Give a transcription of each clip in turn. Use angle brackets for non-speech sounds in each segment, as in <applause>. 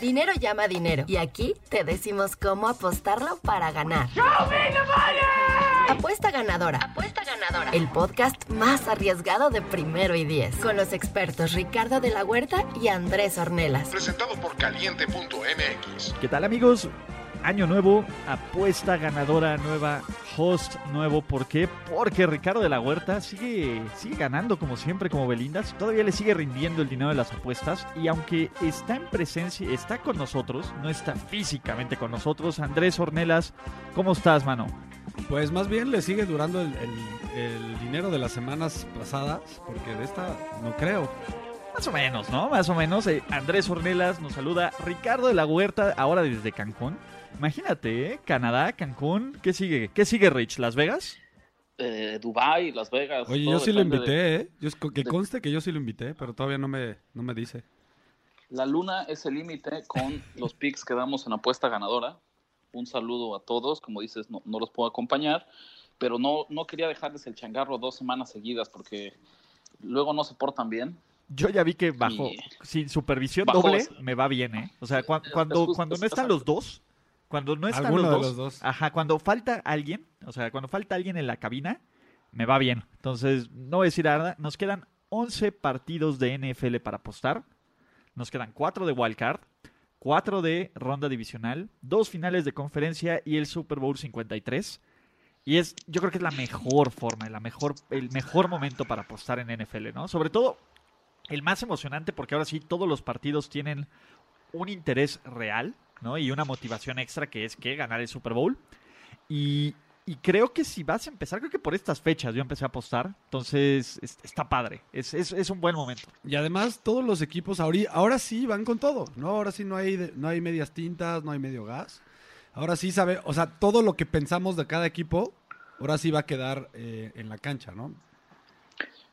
Dinero llama dinero. Y aquí te decimos cómo apostarlo para ganar. Apuesta ganadora. Apuesta ganadora. El podcast más arriesgado de primero y diez. Con los expertos Ricardo de la Huerta y Andrés Ornelas. Presentado por caliente.mx. ¿Qué tal amigos? Año nuevo, apuesta ganadora nueva, host nuevo. ¿Por qué? Porque Ricardo de la Huerta sigue, sigue ganando como siempre, como Belindas. Todavía le sigue rindiendo el dinero de las apuestas. Y aunque está en presencia, está con nosotros, no está físicamente con nosotros. Andrés Ornelas, ¿cómo estás, mano? Pues más bien le sigue durando el, el- el dinero de las semanas pasadas, porque de esta no creo. Más o menos, ¿no? Más o menos. Eh, Andrés Ornelas nos saluda. Ricardo de la Huerta, ahora desde Cancún. Imagínate, ¿eh? Canadá, Cancún. ¿Qué sigue? ¿Qué sigue, Rich? ¿Las Vegas? eh, Dubai, Las Vegas. Oye, yo sí lo de- invité, ¿eh? Yo, que conste que yo sí lo invité, pero todavía no me, no me dice. La luna es el límite con los picks que damos en apuesta ganadora. Un saludo a todos, como dices, no, no los puedo acompañar, pero no, no quería dejarles el changarro dos semanas seguidas porque luego no se portan bien. Yo ya vi que bajo, Y- sin supervisión Bajo doble, ese. me va bien, ¿eh? O sea, cua- Es- es cuando, cuando no es- están los dos, cuando no están los dos, los dos. ajá, cuando falta alguien, o sea, cuando falta alguien en la cabina, me va bien. Entonces, no voy a decir nada. Nos quedan 11 partidos de NFL para apostar. Nos quedan 4 de wildcard, 4 de ronda divisional, dos finales de conferencia y el Super Bowl 53. Y es, yo creo que es la mejor forma, la mejor, el mejor momento para apostar en NFL, ¿no? Sobre todo el más emocionante porque ahora sí todos los partidos tienen un interés real, ¿no? Y una motivación extra que es que ganar el Super Bowl. Y, y creo que si vas a empezar, creo que por estas fechas yo empecé a apostar, entonces es- está padre, es, es, es un buen momento. Y además todos los equipos ahori- ahora sí van con todo, ¿no? Ahora sí no hay, no hay medias tintas, no hay medio gas. Ahora sí sabe, o sea, todo lo que pensamos de cada equipo, ahora sí va a quedar eh, en la cancha, ¿no?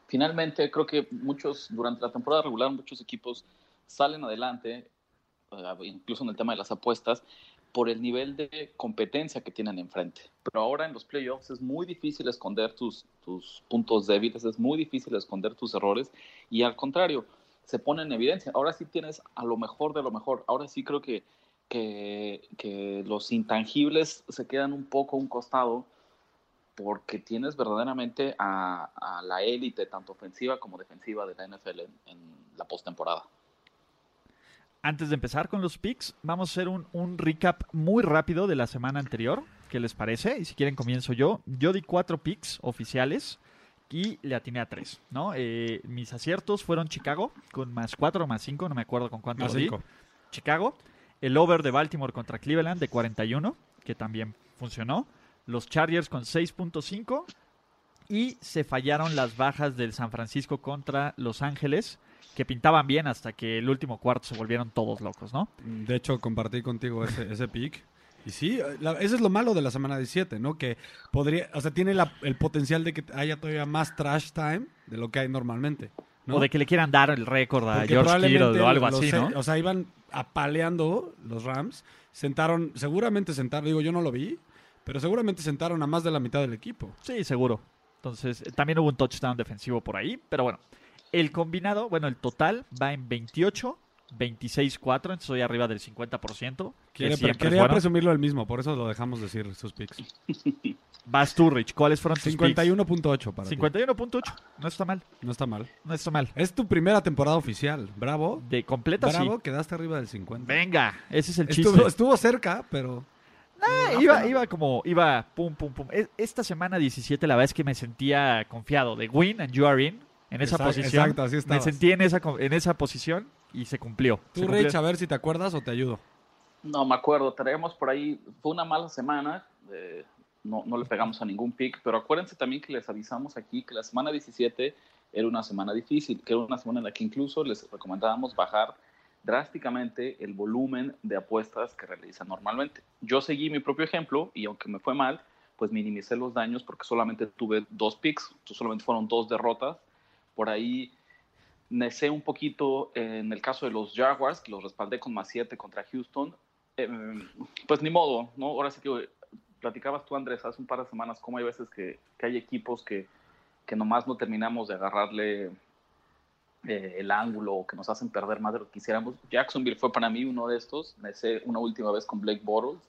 Finalmente, creo que muchos, durante la temporada regular, muchos equipos salen adelante, incluso en el tema de las apuestas, por el nivel de competencia que tienen enfrente. Pero ahora en los playoffs es muy difícil esconder tus, tus puntos débiles, es muy difícil esconder tus errores y al contrario, se pone en evidencia. Ahora sí tienes a lo mejor de lo mejor. Ahora sí creo que, que, que los intangibles se quedan un poco a un costado porque tienes verdaderamente a, la élite, tanto ofensiva como defensiva de la NFL en la postemporada. Antes de empezar con los picks, vamos a hacer un, un recap muy rápido de la semana anterior. ¿Qué les parece? Y si quieren comienzo yo. Yo di cuatro picks oficiales y le atiné a tres, ¿no? Eh, mis aciertos fueron Chicago con más cuatro o más cinco, no me acuerdo con cuánto Más lo di. cinco. Chicago. El over de Baltimore contra Cleveland de 41, que también funcionó. Los Chargers con 6.5. Y se fallaron las bajas del San Francisco contra Los Ángeles, que pintaban bien hasta que el último cuarto se volvieron todos locos, ¿no? De hecho, compartí contigo ese, ese pick. Y sí, la- ese es lo malo de la semana 17, ¿no? Que podría, o sea, tiene la- el potencial de que haya todavía más trash time de lo que hay normalmente. ¿no? O de que le quieran dar el récord a Porque George Kittle o algo así, ¿no? O sea, iban apaleando los Rams. Sentaron, seguramente sentaron, digo, yo no lo vi, pero seguramente sentaron a más de la mitad del equipo. Sí, seguro. Entonces, también hubo un touchdown defensivo por ahí, pero bueno. El combinado, bueno, el total va en 28, 26-4, entonces estoy arriba del 50%. Que Quiere- quería bueno. presumirlo el mismo, por eso lo dejamos decir sus picks. <laughs> Vas tú, Rich. ¿Cuáles fueron tus picks? 51.8 para ti. 51.8. No está mal. No está mal. No está mal. Es tu primera temporada oficial. Bravo. De completa, Bravo, sí. quedaste arriba del 50. Venga, ese es el chiste. Estuvo, cerca, pero Eh, iba, iba como, iba pum, pum, pum. E- Esta semana 17, la verdad es que me sentía confiado de win and you are in, en esa Exacto, posición. exacto, así me sentí en esa, en esa posición y se cumplió. Se tú, cumplió. Rich, a ver si te acuerdas o te ayudo. No me acuerdo, traemos por ahí, fue una mala semana, eh, no, no le pegamos a ningún pick, pero acuérdense también que les avisamos aquí que la semana 17 era una semana difícil, que era una semana en la que incluso les recomendábamos bajar drásticamente el volumen de apuestas que realizan normalmente. Yo seguí mi propio ejemplo y aunque me fue mal, pues minimicé los daños porque solamente tuve dos picks, solamente fueron dos derrotas. Por ahí necé un poquito en el caso de los Jaguars, que los respaldé con más 7 contra Houston. Eh, pues ni modo, ¿no? Ahora sí que platicabas tú, Andrés, hace un par de semanas, cómo hay veces que, que hay equipos que, que nomás no terminamos de agarrarle eh, el ángulo, que nos hacen perder más de lo que quisiéramos. Jacksonville fue para mí uno de estos, me sé una última vez con Blake Bortles.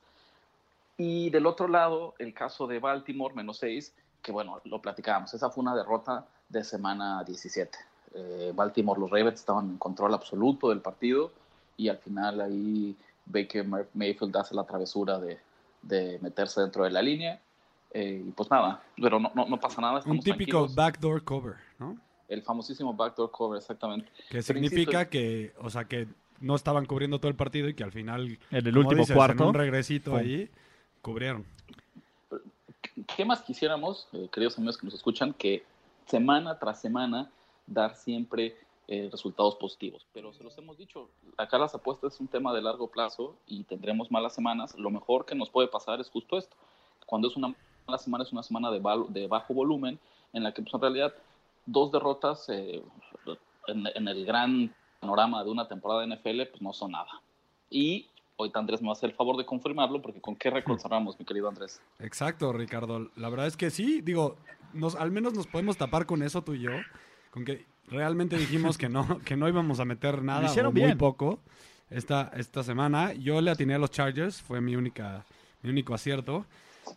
Y del otro lado, el caso de Baltimore, menos 6, que bueno, lo platicábamos, esa fue una derrota de semana 17. Eh, Baltimore, los Ravens estaban en control absoluto del partido y al final ahí Baker Mayfield hace la travesura de, de meterse dentro de la línea. Eh, y pues nada, pero no, no, pasa nada. Un típico backdoor cover, ¿no? El famosísimo backdoor cover, exactamente. Que significa que, o sea, que no estaban cubriendo todo el partido y que al final, en el último cuarto, en un regresito ahí, cubrieron. ¿Qué más quisiéramos, eh, queridos amigos que nos escuchan, que semana tras semana dar siempre eh, resultados positivos? Pero se los hemos dicho, acá las apuestas es un tema de largo plazo y tendremos malas semanas. Lo mejor que nos puede pasar es justo esto. Cuando es una mala semana, es una semana de, de bajo volumen, en la que pues, en realidad dos derrotas eh, en, el gran panorama de una temporada de NFL, pues no son nada. Y hoy Andrés me va a hacer el favor de confirmarlo, porque ¿con qué récord cerramos, mi querido Andrés? Exacto, Ricardo. La verdad es que sí, digo, nos, al menos nos podemos tapar con eso tú y yo, con que realmente dijimos que no, que no íbamos a meter nada o muy poco esta, esta semana. Yo le atiné a los Chargers, fue mi, única, mi único acierto.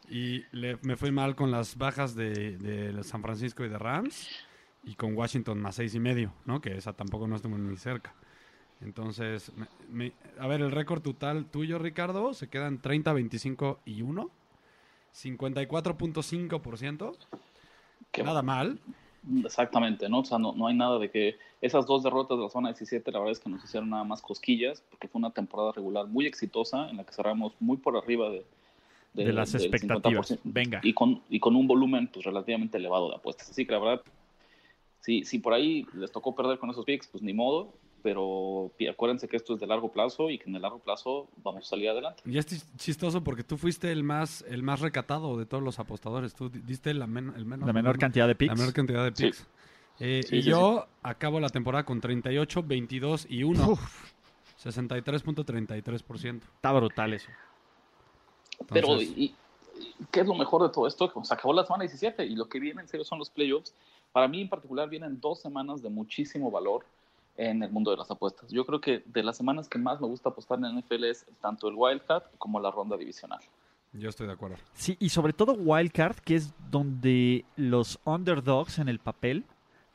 Y me fui mal con las bajas de, de San Francisco y de Rams y con Washington más seis y medio, ¿no? Que esa tampoco no estuvo ni cerca. Entonces, a ver, el récord total tuyo, Ricardo, se quedan 30, 25 y 1. 54.5%. Nada mal. Exactamente, ¿no? O sea, no, no, hay nada de que esas dos derrotas de la zona 17, la verdad es que nos hicieron nada más cosquillas, porque fue una temporada regular muy exitosa, en la que cerramos muy por arriba de, de, las expectativas. Venga. Y con, y con un volumen pues, relativamente elevado de apuestas. Así que la verdad, si, si por ahí les tocó perder con esos picks, pues ni modo, pero acuérdense que esto es de largo plazo y que en el largo plazo vamos a salir adelante. Y es chistoso porque tú fuiste el más el más recatado de todos los apostadores. Tú diste la, el menos, la menor cantidad de picks. La menor cantidad de picks. Eh, y yo acabo la temporada con 38, 22 y 1. 63.33%. Está brutal eso. Pero, y, ¿qué es lo mejor de todo esto? Se acabó la semana 17 y lo que viene en serio son los playoffs. Para mí en particular vienen dos semanas de muchísimo valor en el mundo de las apuestas. Yo creo que de las semanas que más me gusta apostar en NFL es tanto el Wildcard como la ronda divisional. Yo estoy de acuerdo. Sí, y sobre todo Wildcard, que es donde los underdogs en el papel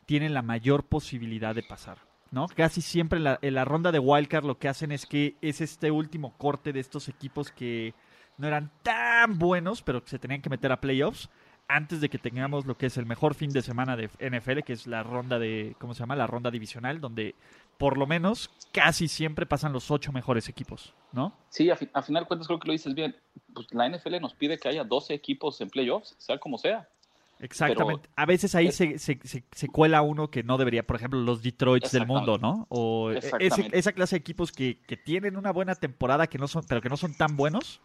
tienen la mayor posibilidad de pasar. ¿no? Casi siempre en la ronda de Wildcard lo que hacen es que es este último corte de estos equipos que no eran tan buenos, pero se tenían que meter a playoffs antes de que tengamos lo que es el mejor fin de semana de NFL, que es la ronda de, ¿cómo se llama? La ronda divisional, donde por lo menos casi siempre pasan los ocho mejores equipos, ¿no? Sí, a, final de cuentas creo que lo dices bien. Pues la NFL nos pide que haya 12 equipos en playoffs, sea como sea. Exactamente. a veces ahí se, se, se, cuela uno que no debería, por ejemplo, los Detroits del mundo, ¿no? O e, esa clase de equipos que, que, tienen una buena temporada, que no son, pero que no son tan buenos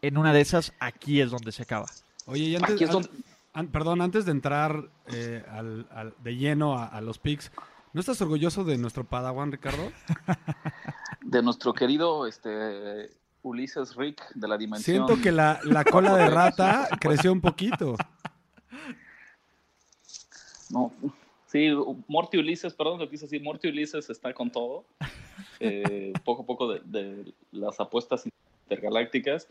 en una de esas, aquí es donde se acaba. Oye, y antes, perdón, antes de entrar eh, al, de lleno a, los picks, ¿no estás orgulloso de nuestro Padawan, Ricardo? <laughs> De nuestro querido este, Ulises Rick de la dimensión. Siento que la, cola de rata <laughs> creció un poquito. No, sí, Morty Ulises, perdón lo quise decir, Morty Ulises está con todo. Eh, poco a poco de, de las apuestas intergalácticas.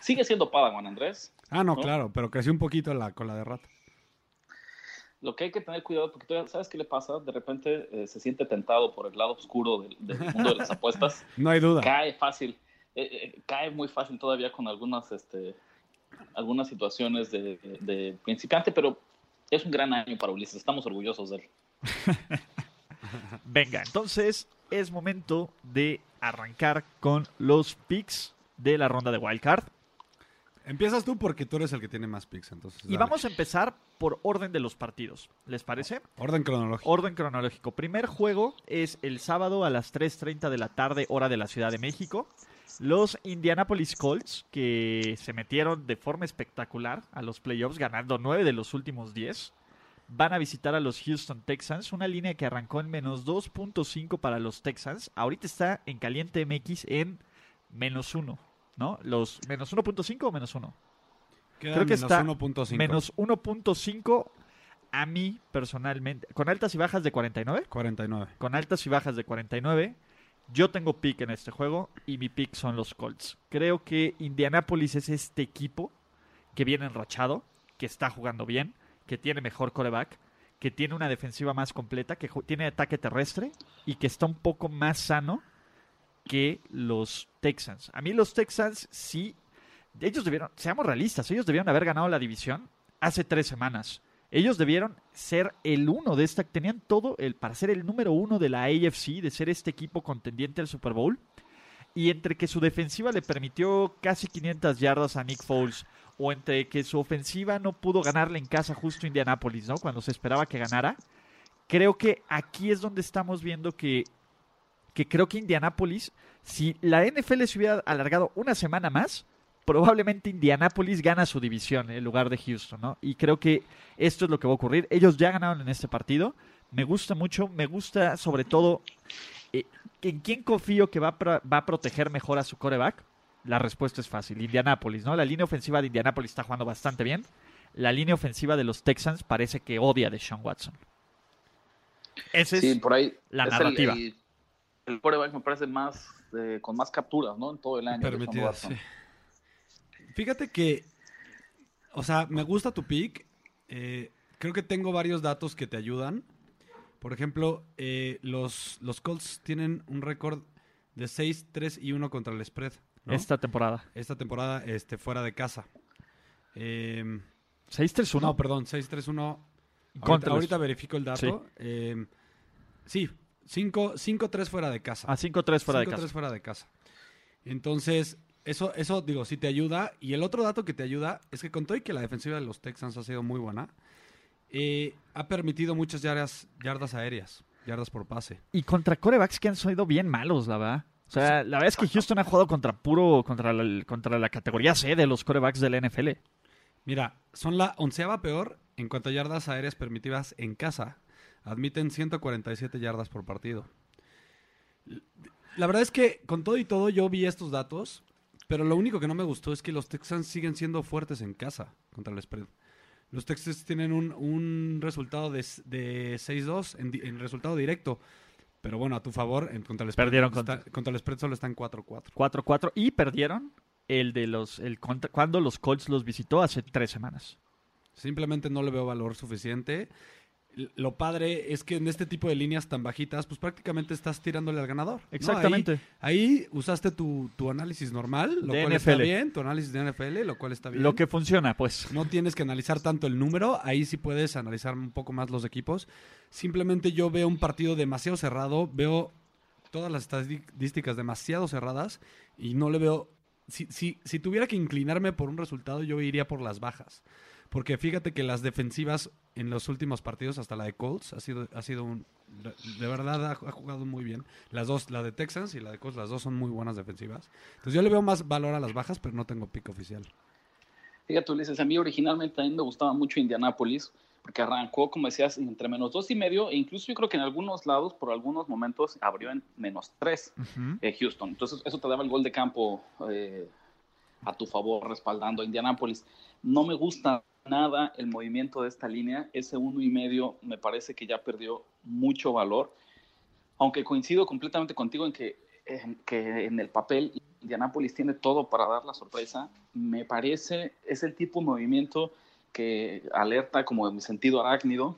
Sigue siendo Padawan, Andrés. Ah, no, claro, pero creció un poquito la cola de rata. Lo que hay que tener cuidado, porque ¿sabes qué le pasa? De repente eh, se siente tentado por el lado oscuro del, mundo de las <laughs> apuestas. no hay duda. Cae fácil. Eh, eh, cae muy fácil todavía con algunas, este, algunas situaciones de, de principiante, pero es un gran año para Ulises. Estamos orgullosos de él. <laughs> Venga, entonces es momento de arrancar con los picks de la ronda de Wildcard. Empiezas tú porque tú eres el que tiene más picks, entonces. Y vamos a empezar por orden de los partidos. ¿Les parece? Orden cronológico. Orden cronológico. Primer juego es el sábado a las 3.30 de la tarde, hora de la Ciudad de México. Los Indianapolis Colts, que se metieron de forma espectacular a los playoffs, ganando 9 de los últimos 10, van a visitar a los Houston Texans. Una línea que arrancó en menos 2.5 para los Texans. Ahorita está en caliente MX en menos 1. ¿No? Los menos 1.5 o menos 1. Creo que está menos 1.5. Menos 1.5 a mí personalmente, con altas y bajas de 49, 49. con altas y bajas de 49, yo tengo pick en este juego y mi pick son los Colts. Creo que Indianapolis es este equipo que viene enrachado, que está jugando bien, que tiene mejor coreback, que tiene una defensiva más completa, que tiene ataque terrestre y que está un poco más sano que los Texans. A mí los Texans sí, ellos debieron, seamos realistas, ellos debieron haber ganado la división hace tres semanas. Ellos debieron ser el uno de esta, tenían todo el para ser el número uno de la AFC, de ser este equipo contendiente al Super Bowl. Y entre que su defensiva le permitió casi 500 yardas a Nick Foles, o entre que su ofensiva no pudo ganarle en casa justo a Indianapolis, ¿no? Cuando se esperaba que ganara, creo que aquí es donde estamos viendo que, que creo que Indianapolis, si la NFL se hubiera alargado una semana más, probablemente Indianapolis gana su división en lugar de Houston, ¿no? Y creo que esto es lo que va a ocurrir. Ellos ya ganaron en este partido. Me gusta mucho, me gusta sobre todo eh, en quién confío que va a, va a proteger mejor a su coreback. La respuesta es fácil, Indianapolis, ¿no? La línea ofensiva de Indianapolis está jugando bastante bien. La línea ofensiva de los Texans parece que odia de Sean Watson. Ese es por ahí. la es narrativa. El, el quarterback me parece más eh, con más capturas, ¿no? En todo el año. Permitidas, sí. Fíjate que, o sea, me gusta tu pick. eh, creo que tengo varios datos que te ayudan. Por ejemplo, eh, los, los Colts tienen un récord de 6, 3 y 1 contra el spread. ¿no? esta temporada. Esta temporada este, fuera de casa. Eh, 6-3-1. no, perdón, 6-3-1. Contra Ahorita, ahorita verifico el dato. Eh, sí, 5-3 fuera de casa. A 5-3 fuera de 5-3 casa. fuera de casa. Entonces, eso, eso digo, sí te ayuda. Y el otro dato que te ayuda es que con todo y que la defensiva de los Texans ha sido muy buena, eh, ha permitido muchas yardas, yardas aéreas, yardas por pase. Y contra corebacks que han sido bien malos, la verdad. O sea, la verdad es que Houston ha jugado contra puro, contra la, contra la categoría C de los corebacks del NFL. Mira, son la onceava peor en cuanto a yardas aéreas permitidas en casa. Admiten 147 yardas por partido. La verdad es que con todo y todo yo vi estos datos, pero lo único que no me gustó es que los Texans siguen siendo fuertes en casa contra el spread. Los Texans tienen un, un resultado de, de 6-2 en, resultado directo. Pero bueno, a tu favor, en, contra, el spread, Perdieron está- contra el spread solo están 4-4. 4-4 y perdieron el de los el contra- cuando los Colts los visitó hace tres semanas. Simplemente no le veo valor suficiente. Lo padre es que en este tipo de líneas tan bajitas, pues prácticamente estás tirándole al ganador. ¿no? Exactamente. Ahí, ahí usaste tu, tu análisis normal, lo De cual está NFL. bien, tu análisis de NFL, lo cual está bien. Lo que funciona, pues. No tienes que analizar tanto el número, ahí sí puedes analizar un poco más los equipos. Simplemente yo veo un partido demasiado cerrado, veo todas las estadísticas demasiado cerradas y no le veo... Si, si, si tuviera que inclinarme por un resultado, yo iría por las bajas. Porque fíjate que las defensivas en los últimos partidos, hasta la de Colts, ha sido, ha sido un... De verdad ha, ha jugado muy bien. Las dos, la de Texans y la de Colts, las dos son muy buenas defensivas. Entonces yo le veo más valor a las bajas, pero no tengo pick oficial. Fíjate, Ulises, a mí originalmente también me gustaba mucho Indianápolis, porque arrancó, como decías, entre menos dos y medio, e incluso yo creo que en algunos lados, por algunos momentos, abrió en menos tres eh, Houston. Entonces, eso te daba el gol de campo eh, a tu favor, respaldando a Indianápolis. No me gusta nada el movimiento de esta línea. Ese uno y medio me parece que ya perdió mucho valor. Aunque coincido completamente contigo en que, en que en el papel Indianápolis tiene todo para dar la sorpresa, me parece, es el tipo de movimiento que alerta como en mi sentido arácnido,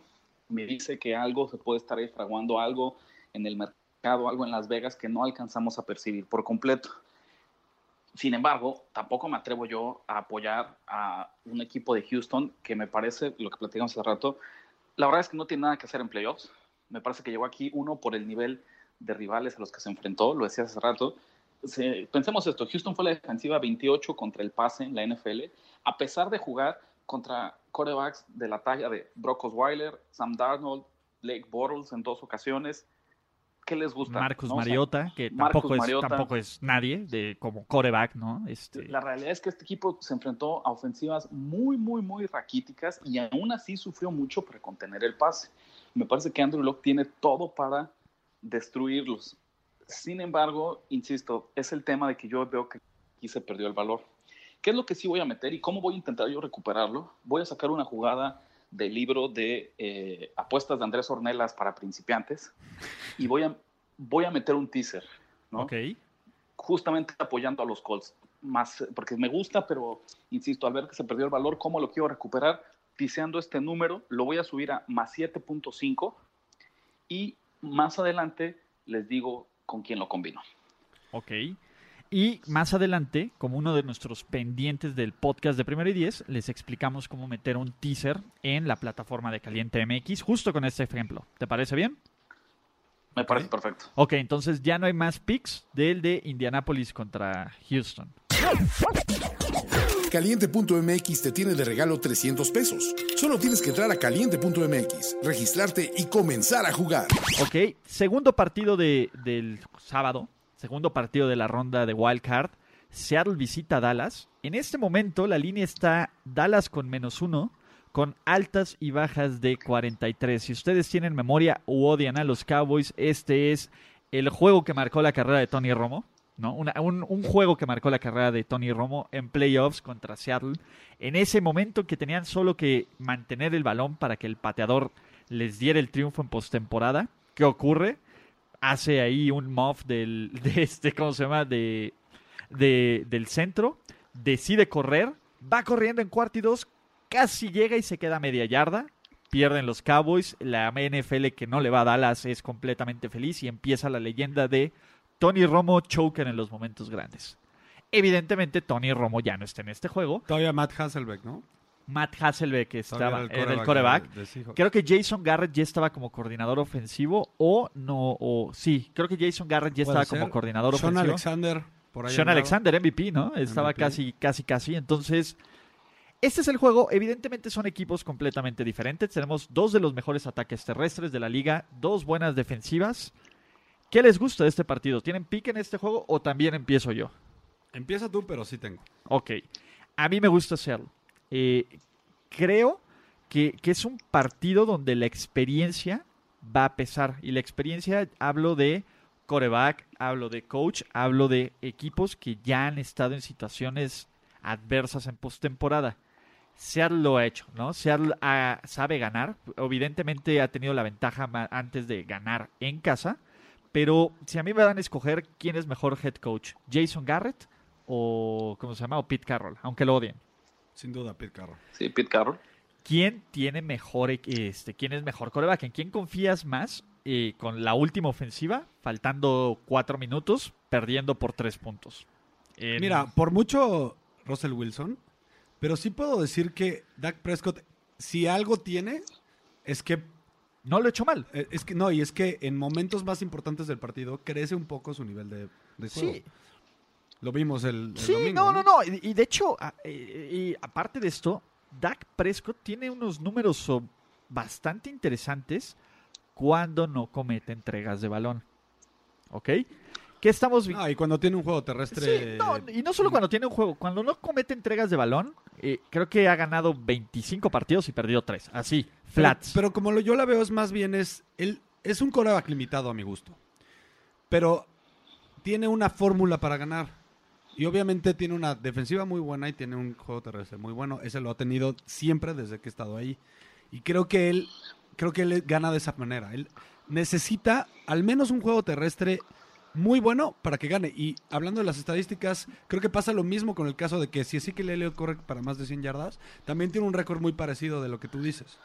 me dice que algo se puede estar fraguando, algo en el mercado, algo en Las Vegas que no alcanzamos a percibir por completo. Sin embargo, tampoco me atrevo yo a apoyar a un equipo de Houston que me parece, lo que platicamos hace rato, la verdad es que no tiene nada que hacer en playoffs. Me parece que llegó aquí uno por el nivel de rivales a los que se enfrentó, lo decía hace rato. Se- pensemos esto, Houston fue la defensiva 28 contra el pase en la NFL, a pesar de jugar contra quarterbacks de la talla de Brock Osweiler, Sam Darnold, Blake Bortles en dos ocasiones. ¿Qué les gusta? Marcus ¿no? O sea, Mariota, que tampoco es, Mariota. tampoco es nadie de como coreback, ¿no? Este, La realidad es que este equipo se enfrentó a ofensivas muy, muy, muy raquíticas y aún así sufrió mucho para contener el pase. Me parece que Andrew Locke tiene todo para destruirlos. Sin embargo, insisto, es el tema de que yo veo que aquí se perdió el valor. ¿Qué es lo que sí voy a meter y cómo voy a intentar yo recuperarlo? Voy a sacar una jugada del libro de eh, apuestas de Andrés Ornelas para principiantes y voy a, voy a meter un teaser, ¿no? Ok. Justamente apoyando a los Colts, más, porque me gusta, pero insisto, al ver que se perdió el valor, ¿cómo lo quiero recuperar? Tiseando este número, lo voy a subir a más 7.5 y más adelante les digo con quién lo combino. Ok. Y más adelante, como uno de nuestros pendientes del podcast de Primero y Diez, les explicamos cómo meter un teaser en la plataforma de Caliente MX, justo con este ejemplo. ¿Te parece bien? Me parece perfecto. Ok, entonces ya no hay más picks del de Indianapolis contra Houston. Caliente.mx te tiene de regalo 300 pesos. Solo tienes que entrar a caliente.mx, registrarte y comenzar a jugar. Ok, segundo partido de- del sábado, segundo partido de la ronda de Wild Card. Seattle visita a Dallas. En este momento la línea está Dallas con menos uno, con altas y bajas de 43. Si ustedes tienen memoria u odian a los Cowboys, este es el juego que marcó la carrera de Tony Romo. ¿no? Un, un juego que marcó la carrera de Tony Romo en playoffs contra Seattle. En ese momento que tenían solo que mantener el balón para que el pateador les diera el triunfo en postemporada. ¿Qué ocurre? Hace ahí un muff del, <laughs> de este, ¿cómo se llama? De, de- del centro. Decide correr. Va corriendo en cuarto y dos. Casi llega y se queda media yarda. Pierden los Cowboys. La NFL que no le va a Dallas es completamente feliz. Y empieza la leyenda de Tony Romo choker en los momentos grandes. Evidentemente, Tony Romo ya no está en este juego. Todavía Matt Hasselbeck, ¿no? Matt Hasselbeck estaba, era el coreback. de- de Seahawks. Creo que Jason Garrett ya estaba como coordinador ofensivo o no, o sí, creo que Jason Garrett ya estaba como coordinador Sean ofensivo. Alexander, por ahí. Sean. Alexander, MVP, ¿no? Estaba MVP. casi, casi, casi. Entonces, este es el juego. Evidentemente son equipos completamente diferentes. Tenemos dos de los mejores ataques terrestres de la liga, dos buenas defensivas. ¿Qué les gusta de este partido? ¿Tienen pique en este juego o también empiezo yo? Empieza tú, pero sí tengo. Ok. A mí me gusta Seattle. Eh, creo que, es un partido donde la experiencia va a pesar. Y la experiencia hablo de coreback, hablo de coach, hablo de equipos que ya han estado en situaciones adversas en postemporada. Seattle lo ha hecho, ¿no? Seattle ha- sabe ganar. Evidentemente ha tenido la ventaja antes de ganar en casa. Pero si a mí me dan a escoger quién es mejor head coach, Jason Garrett o ¿cómo se llama? O Pete Carroll, aunque lo odien. Sin duda, Pete Carroll. Sí, Pete Carroll. ¿Quién tiene mejor, este, quién es mejor coreback? ¿En quién confías más eh, con la última ofensiva, faltando cuatro minutos, perdiendo por tres puntos? En- Mira, por mucho Russell Wilson, pero sí puedo decir que Dak Prescott, si algo tiene, es que no lo he hecho mal. eh, es que no, y es que en momentos más importantes del partido crece un poco su nivel de, de juego. Sí, Lo vimos el, el sí, domingo. no, no, no. Y, y de hecho, a- eh, y aparte de esto, Dak Prescott tiene unos números bastante interesantes cuando no comete entregas de balón. ¿Ok? ¿Qué estamos viendo? Ah, y cuando tiene un juego terrestre. Sí, no, y no solo cuando tiene un juego, cuando no comete entregas de balón, eh, creo que ha ganado 25 partidos y perdido 3. Así, Pero- flats. Pero, como lo, yo la veo es más bien es él es un coreback limitado a mi gusto. Pero tiene una fórmula para ganar. Y obviamente tiene una defensiva muy buena y tiene un juego terrestre muy bueno. Ese lo ha tenido siempre desde que he estado ahí. Y creo que él creo que él gana de esa manera. Él necesita al menos un juego terrestre muy bueno para que gane. Y hablando de las estadísticas, creo que pasa lo mismo con el caso de que si Ezekiel Elliott corre para más de 100 yardas, también tiene un récord muy parecido de lo que tú dices.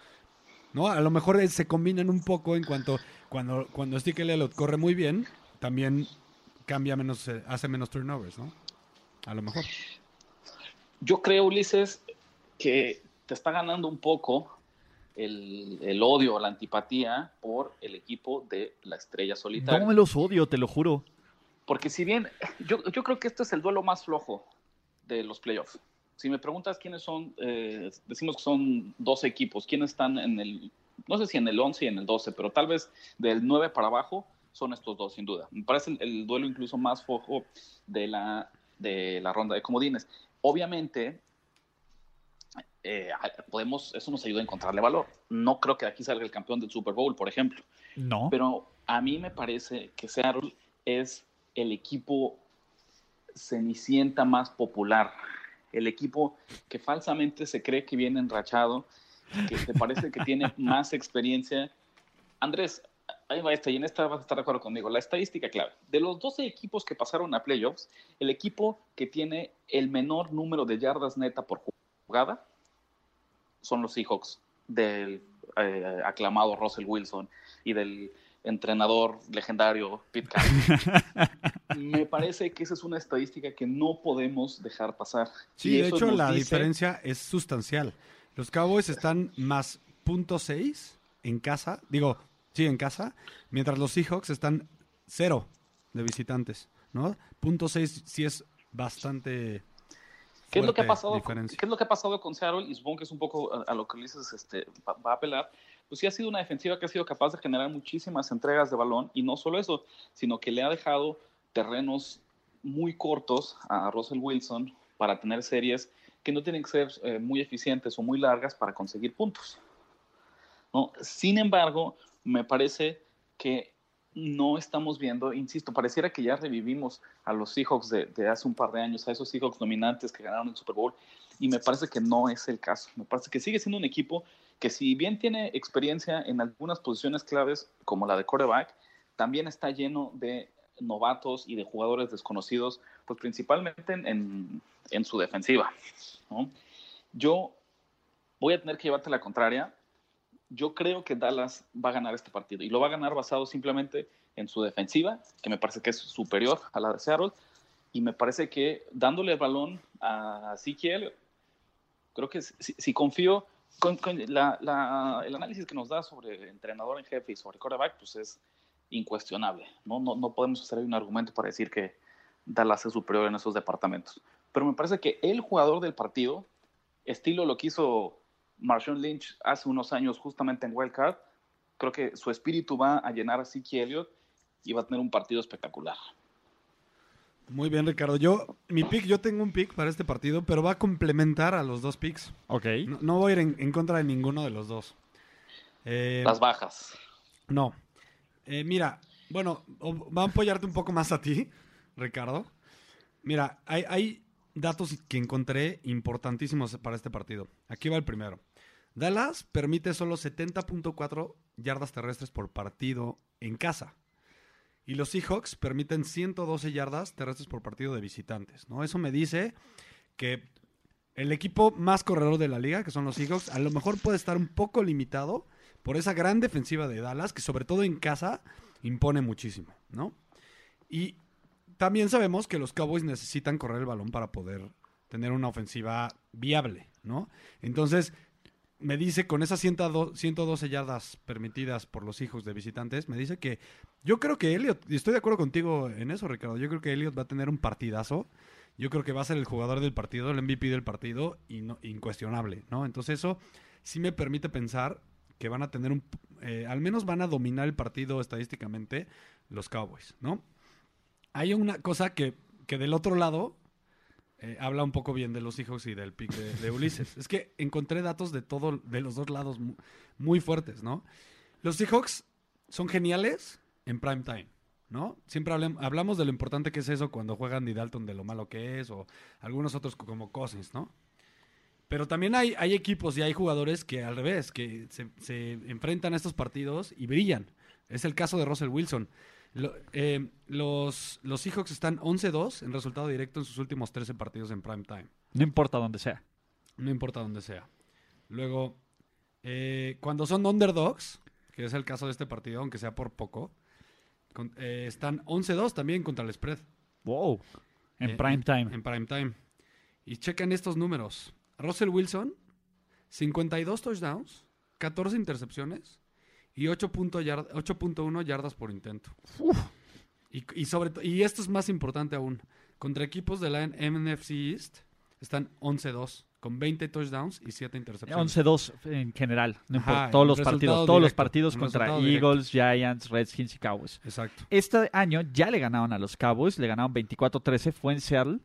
¿no? A lo mejor se combinan un poco en cuanto cuando cuando Elliott corre muy bien, también cambia menos, eh, hace menos turnovers, ¿no? A lo mejor. Yo creo, Ulises, que te está ganando un poco el, el odio, la antipatía por el equipo de la estrella solitaria. No me los odio, te lo juro. Porque si bien, yo, yo creo que este es el duelo más flojo de los playoffs. Si me preguntas quiénes son, eh, decimos que son 12 equipos, quiénes están en el, no sé si en el 11 y en el 12, pero tal vez del 9 para abajo son estos dos, sin duda. Me parece el, el duelo incluso más flojo de la, de la ronda de comodines. Obviamente, eh, podemos, eso nos ayuda a encontrarle valor. No creo que aquí salga el campeón del Super Bowl, por ejemplo. No. Pero a mí me parece que Seattle es el equipo cenicienta más popular. El equipo que falsamente se cree que viene enrachado que te parece que tiene <laughs> más experiencia. Andrés, ahí va esta, y en esta vas a estar de acuerdo conmigo. La estadística clave. De los 12 equipos que pasaron a playoffs, el equipo que tiene el menor número de yardas neta por jugada son los Seahawks del eh, aclamado Russell Wilson y del entrenador legendario Pete Carroll. <laughs> Me parece que esa es una estadística que no podemos dejar pasar. Sí, Y de hecho la dice- diferencia es sustancial. Los Cowboys están más punto .6 en casa, digo, sí, en casa, mientras los Seahawks están cero de visitantes, ¿no? Punto .6 sí es bastante ¿Qué es, lo que ha pasado, diferencia. ¿Qué es lo que ha pasado con Seattle? Y supongo que es un poco a, a lo que dices, este, va, va a apelar. Pues sí ha sido una defensiva que ha sido capaz de generar muchísimas entregas de balón y no solo eso, sino que le ha dejado terrenos muy cortos a Russell Wilson para tener series que no tienen que ser eh, muy eficientes o muy largas para conseguir puntos. ¿no? Sin embargo, me parece que no estamos viendo, insisto, pareciera que ya revivimos a los Seahawks de, hace un par de años, a esos Seahawks dominantes que ganaron el Super Bowl, y me parece que no es el caso. Me parece que sigue siendo un equipo que si bien tiene experiencia en algunas posiciones claves, como la de quarterback, también está lleno de novatos y de jugadores desconocidos, pues principalmente en, en- su defensiva. Yo voy a tener que llevarte la contraria. Yo creo que Dallas va a ganar este partido y lo va a ganar basado simplemente en su defensiva, que me parece que es superior a la de Seattle, y me parece que dándole el balón a Elliott, creo que si, confío, con, el análisis que nos da sobre entrenador en jefe y sobre quarterback, pues es incuestionable. ¿no? No, no podemos hacer un argumento para decir que Dallas es superior en esos departamentos. Pero me parece que el jugador del partido, estilo lo que hizo Marshawn Lynch hace unos años justamente en Wild Card, creo que su espíritu va a llenar a Zeke Elliott y va a tener un partido espectacular. Muy bien, Ricardo. Yo, mi pick, yo tengo un pick para este partido, pero va a complementar a los dos picks. Ok. No, no voy a ir en, en contra de ninguno de los dos. Eh, Las bajas. No. Eh, mira, bueno, va a apoyarte un poco más a ti, Ricardo. Mira, hay, hay datos que encontré importantísimos para este partido. Aquí va el primero. Dallas permite solo 70.4 yardas terrestres por partido en casa. Y los Seahawks permiten 112 yardas terrestres por partido de visitantes. ¿no? Eso me dice que el equipo más corredor de la liga, que son los Seahawks, a lo mejor puede estar un poco limitado por esa gran defensiva de Dallas, que sobre todo en casa impone muchísimo, ¿no? Y también sabemos que los Cowboys necesitan correr el balón para poder tener una ofensiva viable, ¿no? Entonces, me dice con esas 102 112 yardas permitidas por los hijos de visitantes, me dice que yo creo que Elliot, y estoy de acuerdo contigo en eso, Ricardo, yo creo que Elliot va a tener un partidazo. Yo creo que va a ser el jugador del partido, el MVP del partido, y no, incuestionable, ¿no? Entonces eso sí me permite pensar que van a tener un... eh, al menos van a dominar el partido estadísticamente los Cowboys, ¿no? Hay una cosa que, que del otro lado eh, habla un poco bien de los hijos y del pick de, de Ulises. es que encontré datos de todo, de los dos lados mu- muy, fuertes, ¿no? Los Seahawks son geniales en prime time, ¿no? Siempre hablamos de lo importante que es eso cuando juega Andy Dalton, de lo malo que es, o algunos otros co- como Cousins, ¿no? Pero también hay, hay equipos y hay jugadores que al revés, que se, se enfrentan a estos partidos y brillan. Es el caso de Russell Wilson. Lo- eh, los, los Seahawks están 11-2 en resultado directo en sus últimos 13 partidos en prime time. No importa dónde sea. No importa dónde sea. Luego, eh, cuando son underdogs, que es el caso de este partido, aunque sea por poco, con- eh, están 11-2 también contra el spread. Wow. En Eh, prime time. En prime time. Y checan estos números. Russell Wilson, 52 touchdowns, 14 intercepciones y 8.1 yard- 8.1 yardas por intento. Y, y sobre y esto es más importante aún. Contra equipos de la NFC East están 11-2 con 20 touchdowns y 7 intercepciones. 11-2 en general. No Ajá, importa. Todos los partidos. Todos los partidos contra directo. Eagles, Giants, Redskins y Cowboys. Exacto. Este año ya le ganaron a los Cowboys, le ganaron 24-13, fue en Seattle,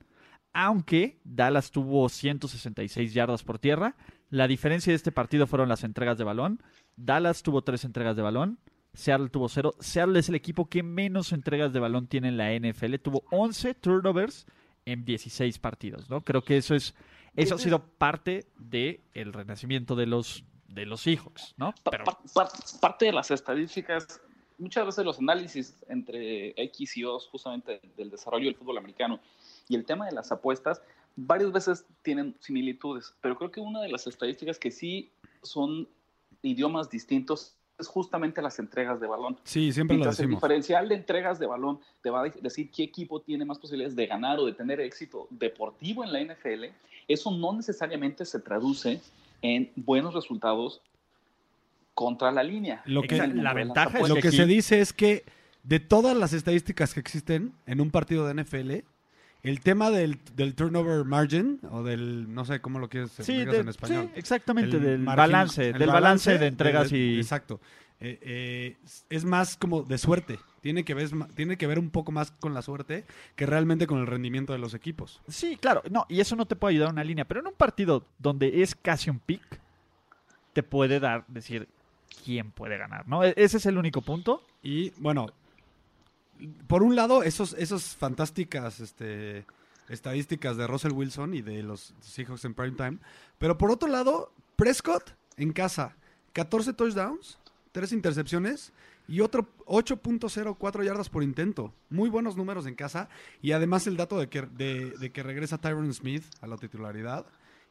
aunque Dallas tuvo 166 yardas por tierra. La diferencia de este partido fueron las entregas de balón. Dallas tuvo tres entregas de balón, Seattle tuvo cero. Seattle es el equipo que menos entregas de balón tiene en la NFL, tuvo 11 turnovers en 16 partidos, ¿no? Creo que eso es eso ha sido parte del el renacimiento de los de los Seahawks, ¿no? Pero pa- pa- parte de las estadísticas, muchas veces los análisis entre X y O justamente del desarrollo del fútbol americano y el tema de las apuestas, varias veces tienen similitudes, pero creo que una de las estadísticas que sí son idiomas distintos es justamente las entregas de balón. Sí, siempre lo Mientras el decimos. diferencial de entregas de balón te va a decir qué equipo tiene más posibilidades de ganar o de tener éxito deportivo en la NFL, eso no necesariamente se traduce en buenos resultados contra la línea. Lo que- el la ventaja es. Lo que que aquí- se dice es que de todas las estadísticas que existen en un partido de NFL, el tema del, del turnover margin, o del, no sé cómo lo quieres sí, de- en español. sí, exactamente, El del balance, el del balance, de entregas y... Exacto. Eh, eh, es más como de suerte. Tiene que, ver, tiene que ver un poco más con la suerte que realmente con el rendimiento de los equipos. Sí, claro, no, y eso no te puede ayudar a una línea, pero en un partido donde es casi un pick, te puede dar, decir quién puede ganar, ¿no? E- Ese es el único punto. Y bueno, por un lado, esos, esos fantásticas este, estadísticas de Russell Wilson y de los Seahawks en prime time. Pero por otro lado, Prescott en casa, 14 touchdowns, 3 intercepciones y otro 8.04 yardas por intento. Muy buenos números en casa. Y además el dato de que, de, de que regresa Tyron Smith a la titularidad.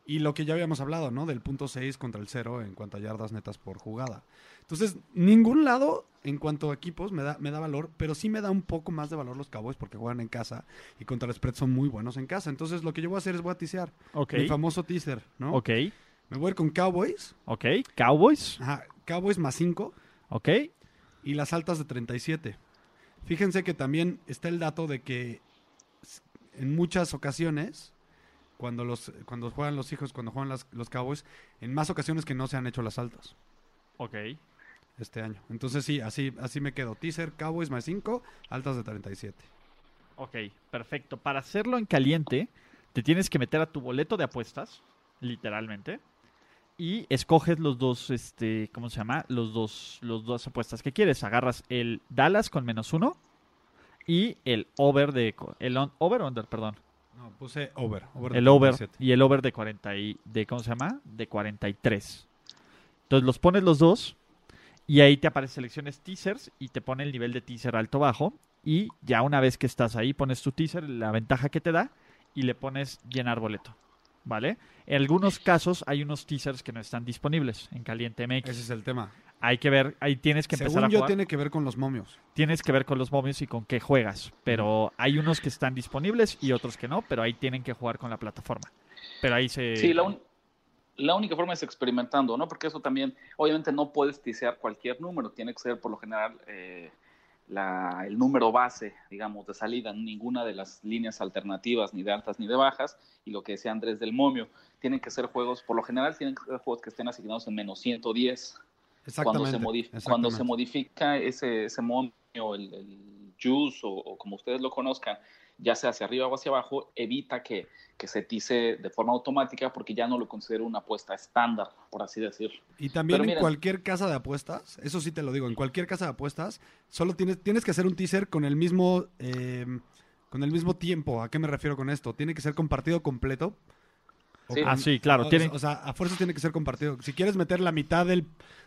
Y lo que ya habíamos hablado, ¿no? Del punto 6 contra el 0 en cuanto a yardas netas por jugada. Entonces, ningún lado en cuanto a equipos me da, me da valor, pero sí me da un poco más de valor los Cowboys porque juegan en casa y contra el spread son muy buenos en casa. Entonces, lo que yo voy a hacer es voy a tisear. Ok, Mi famoso teaser, ¿no? ok, Me voy a ir con Cowboys. ok, Cowboys, Ajá, Cowboys más 5 ok, y las altas de 37. Fíjense que también está el dato de que en muchas ocasiones, cuando los cuando juegan los hijos, cuando juegan las- los Cowboys, en más ocasiones que no se han hecho las altas ok. este año. Entonces sí, así, así me quedo. Teaser, Cowboys más 5, altas de 37. Ok, perfecto. Para hacerlo en caliente, te tienes que meter a tu boleto de apuestas, literalmente, y escoges los dos, este, ¿cómo se llama? Los dos, los dos apuestas que quieres. Agarras el Dallas con menos uno y el over de, el on- over under, perdón, No, puse over. over el over 37. y el over de 40 y, de, ¿cómo se llama? De 43. Entonces los pones los dos y ahí te aparece selecciones teasers y te pone el nivel de teaser alto bajo y ya una vez que estás ahí pones tu teaser, la ventaja que te da y le pones llenar boleto. ¿Vale? En algunos casos hay unos teasers que no están disponibles en Caliente MX. Ese es el tema. Hay que ver, ahí tienes que empezar Según a yo, jugar. tiene que ver con los momios. Tienes que ver con los momios y con qué juegas. Pero hay unos que están disponibles y otros que no, pero ahí tienen que jugar con la plataforma. Pero ahí se... Sí, la, un- la única forma es experimentando, ¿no? Porque eso también, obviamente no puedes tisear cualquier número, tiene que ser por lo general eh, la- el número base, digamos, de salida, ninguna de las líneas alternativas, ni de altas ni de bajas, y lo que decía Andrés del momio, tienen que ser juegos, por lo general tienen que ser juegos que estén asignados en menos 110. Cuando se, cuando se modifica ese, ese momio, el, el juice o, o como ustedes lo conozcan, ya sea hacia arriba o hacia abajo, evita que, que se tice de forma automática porque ya no lo considero una apuesta estándar, por así decirlo. Y también Pero en cualquier casa de apuestas, eso sí te lo digo, en cualquier casa de apuestas, solo tienes, tienes que hacer un teaser con el mismo eh, con el mismo tiempo. ¿A qué me refiero con esto? Tiene que ser compartido completo. Sí. Ah, sí, claro, O, tiene- o sea, a fuerzas tiene que ser compartido. Si quieres meter la mitad del,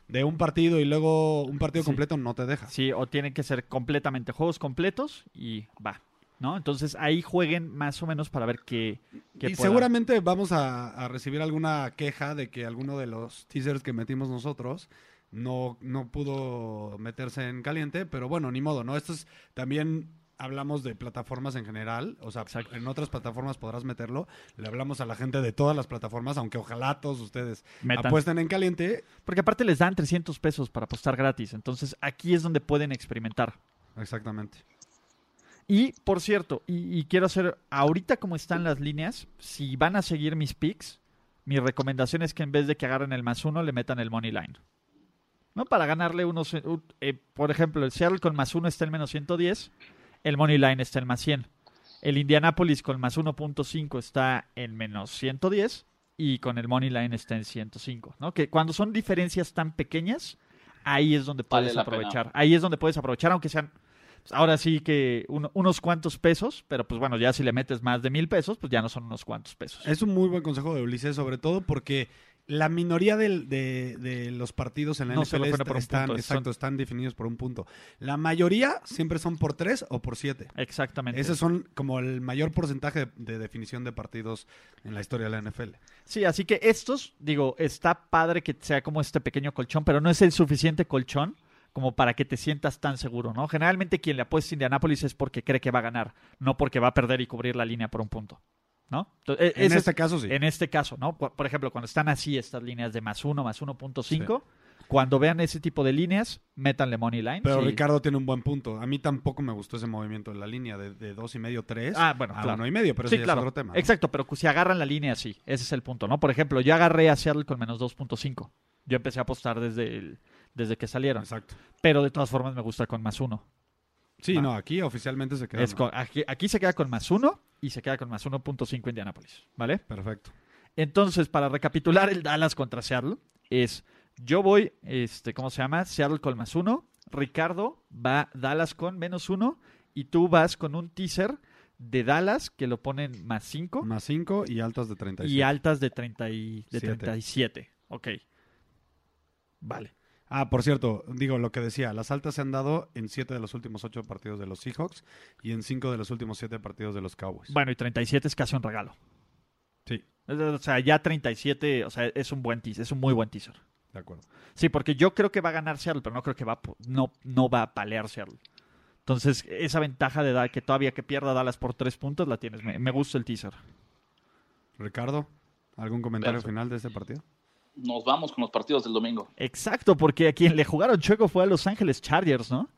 de un partido y luego un partido Sí. completo, no te deja. Sí, o tienen que ser completamente juegos completos y va. ¿No? Entonces ahí jueguen más o menos para ver qué. qué Y seguramente vamos a, a recibir alguna queja de que alguno de los teasers que metimos nosotros no, no pudo meterse en caliente, pero bueno, ni modo, ¿no? Esto es también hablamos de plataformas en general, o sea, Exacto. en otras plataformas podrás meterlo. Le hablamos a la gente de todas las plataformas, aunque ojalá todos ustedes Metan. apuesten en caliente. Porque aparte les dan 300 pesos para apostar gratis. Entonces aquí es donde pueden experimentar. Exactamente. Y por cierto, y, y quiero hacer, ahorita como están las líneas, si van a seguir mis picks, mi recomendación es que en vez de que agarren el más uno, le metan el money line. ¿No? Para ganarle unos, eh, eh, por ejemplo, el Seattle con más uno está en menos 110, el money line está en más 100. El Indianapolis con más 1.5 está en menos 110 y con el money line está en 105. ¿no? Que cuando son diferencias tan pequeñas, ahí es donde Vale puedes pena. aprovechar. Ahí es donde puedes aprovechar, aunque sean pues, ahora sí que uno- unos cuantos pesos, pero pues bueno, ya si le metes más de mil pesos, pues ya no son unos cuantos pesos. Es un muy buen consejo de Ulises, sobre todo porque la minoría del- de, de los partidos en la No NFL por están, punto, exacto, son- están definidos por un punto. La mayoría siempre son por tres o por siete. Exactamente. Esos son como el mayor porcentaje de, de definición de partidos en la historia de la NFL. Sí, así que estos, digo, está padre que sea como este pequeño colchón, pero no es el suficiente colchón como para que te sientas tan seguro, ¿no? Generalmente quien le apuesta a Indianapolis es porque cree que va a ganar, no porque va a perder y cubrir la línea por un punto, ¿no? Entonces, e- En ese este es- caso sí. En este caso, ¿no? Por ejemplo, cuando están así estas líneas de más uno, más 1.5, cuando vean ese tipo de líneas, métanle money line. Pero sí. Ricardo tiene un buen punto. A mí tampoco me gustó ese movimiento en la línea de, de dos y medio, tres Ah, bueno, a claro. uno y medio, pero sí, ese claro. es otro tema. ¿no? Exacto, pero si agarran la línea, sí. Ese es el punto, ¿no? Por ejemplo, yo agarré a Seattle con menos 2.5. Yo empecé a apostar desde, el- desde que salieron. Exacto. Pero de todas formas me gusta con más uno. Sí, no, aquí oficialmente se queda. Es con- aquí, aquí se queda con más uno y se queda con más 1.5 Indianapolis, ¿vale? Perfecto. Entonces, para recapitular el Dallas contra Seattle, es yo voy, este, ¿cómo se llama? Seattle con más uno, Ricardo va Dallas con menos uno y tú vas con un teaser de Dallas que lo ponen más cinco Más cinco y altas de 37. y altas de, 30 y, de Siete. 37. Ok. Vale. Ah, por cierto, digo lo que decía, las altas se han dado en siete de los últimos ocho partidos de los Seahawks y en cinco de los últimos siete partidos de los Cowboys. Bueno, y 37 es casi un regalo. Sí, O sea, ya 37, o sea, es un buen teaser, es un muy buen teaser. de acuerdo. Sí, porque yo creo que va a ganar Seattle, pero no creo que va no, no va a palear Seattle. Entonces, esa ventaja de dar que todavía que pierda Dallas por tres puntos la tienes. Me, me gusta el teaser. Ricardo, ¿algún comentario Perfecto. final de este partido? Nos vamos con los partidos del domingo. Exacto, porque a quien le jugaron chueco fue a Los Ángeles Chargers, ¿no?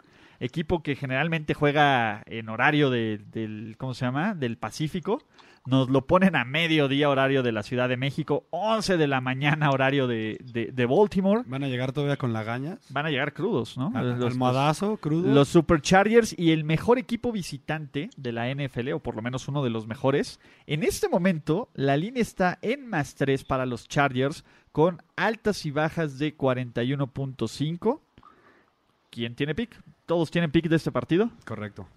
Equipo que generalmente juega en horario de- del, ¿cómo se llama? Del Pacífico. Nos lo ponen a mediodía horario de la Ciudad de México, 11 de la mañana horario de, de- de Baltimore. ¿Van a llegar todavía con lagañas? Van a llegar crudos, ¿no? Al- Los- ¿Almohadazo, crudo? Los Superchargers y el mejor equipo visitante de la NFL, o por lo menos uno de los mejores. En este momento, la línea está en más 3 para los Chargers, con altas y bajas de 41.5. ¿Quién tiene pick? ¿Todos tienen pick de este partido? Correcto.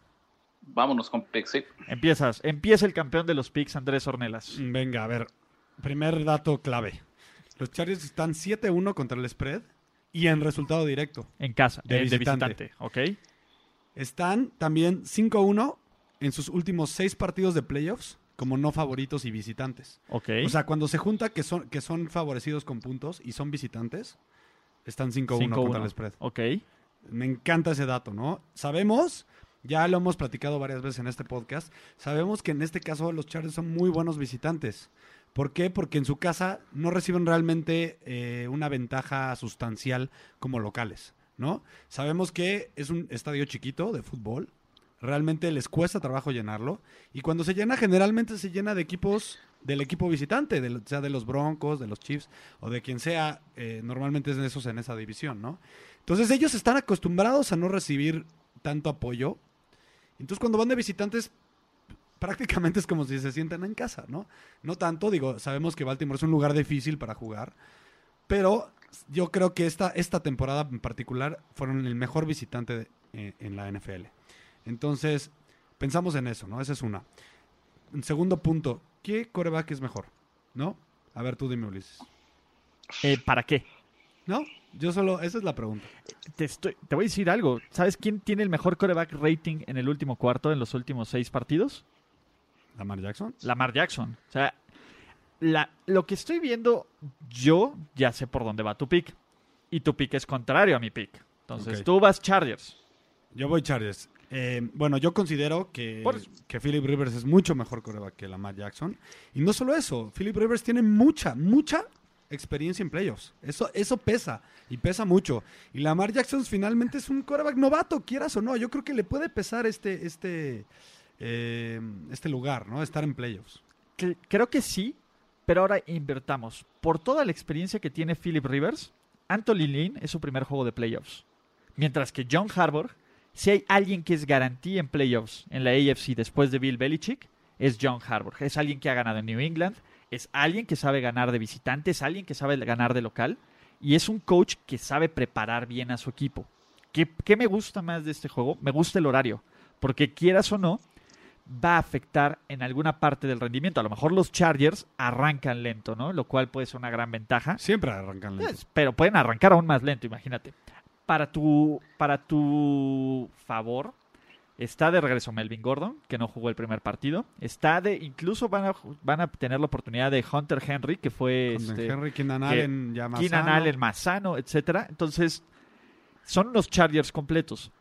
Vámonos con Pixie. Empiezas. Empieza el campeón de los picks, Andrés Ornelas. Venga, a ver. Primer dato clave. Los Chargers están 7-1 contra el spread y en resultado directo. En casa, De eh, de visitante. ¿Ok? Están también 5-1 en sus últimos seis partidos de playoffs como no favoritos y visitantes. Ok. O sea, cuando se junta que son, que son favorecidos con puntos y son visitantes, están 5-1 contra el spread. Ok. Me encanta ese dato, ¿no? Sabemos, ya lo hemos platicado varias veces en este podcast, sabemos que en este caso los Chargers son muy buenos visitantes. ¿Por qué? Porque en su casa no reciben realmente eh, una ventaja sustancial como locales, ¿no? Sabemos que es un estadio chiquito de fútbol, realmente les cuesta trabajo llenarlo, y cuando se llena generalmente se llena de equipos del equipo visitante, del- sea de los Broncos, de los Chiefs o de quien sea, eh, normalmente es de esos en esa división, ¿no? Entonces ellos están acostumbrados a no recibir tanto apoyo. Entonces cuando van de visitantes prácticamente es como si se sientan en casa, ¿no? No tanto, digo, sabemos que Baltimore es un lugar difícil para jugar, pero yo creo que esta, esta temporada en particular fueron el mejor visitante de- eh, en la NFL. Entonces, pensamos en eso, ¿no? Esa es una. En segundo punto, ¿qué coreback es mejor? ¿No? A ver, tú dime, Ulises. Eh, ¿Para qué? ¿No? Yo solo, esa es la pregunta. Te, estoy- te voy a decir algo. ¿Sabes quién tiene el mejor coreback rating en el último cuarto, en los últimos seis partidos? ¿Lamar Jackson? Lamar Jackson. O sea, la- lo que estoy viendo, yo ya sé por dónde va tu pick. Y tu pick es contrario a mi pick. Entonces, tú vas Chargers. Yo voy Chargers. Eh, bueno, yo considero que, que Philip Rivers es mucho mejor coreback que Lamar Jackson. Y no solo eso, Philip Rivers tiene mucha, mucha experiencia en playoffs. Eso, eso pesa, y pesa mucho. Y Lamar Jackson finalmente es un coreback novato, quieras o no. Yo creo que le puede pesar este, este, eh, este lugar, ¿no? Estar en playoffs. Creo que sí, pero ahora invertamos. Por toda la experiencia que tiene Philip Rivers, Anthony Lynn es su primer juego de playoffs. Mientras que John Harbaugh, si hay alguien que es garantía en playoffs en la AFC después de Bill Belichick, es John Harbaugh. Es alguien que ha ganado en New England, es alguien que sabe ganar de visitante, es alguien que sabe ganar de local y es un coach que sabe preparar bien a su equipo. ¿Qué, qué me gusta más de este juego? Me gusta el horario, porque quieras o no, va a afectar en alguna parte del rendimiento. A lo mejor los Chargers arrancan lento, ¿no? Lo cual puede ser una gran ventaja. Siempre arrancan lento. Pues, pero pueden arrancar aún más lento, imagínate. Para tu, para tu favor, está de regreso Melvin Gordon, que no jugó el primer partido. Está de, incluso van a, van a tener la oportunidad de Hunter Henry, que fue Con este, Henry, Keenan Allen, ya más Keenan sano. Allen más sano, etcétera. Entonces, son unos Chargers completos.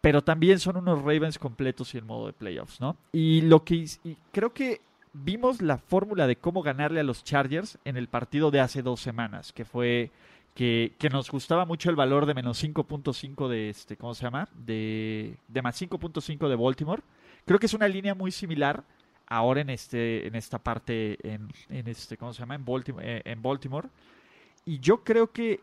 Pero también son unos Ravens completos y en modo de playoffs, ¿no? Y lo que y creo que vimos la fórmula de cómo ganarle a los Chargers en el partido de hace dos semanas, que fue que, que nos gustaba mucho el valor de menos 5.5 de este, ¿cómo se llama? De, de más 5.5 de Baltimore. Creo que es una línea muy similar ahora en este, en esta parte, en, en este, ¿cómo se llama? En Baltimore, eh, en Baltimore. Y yo creo que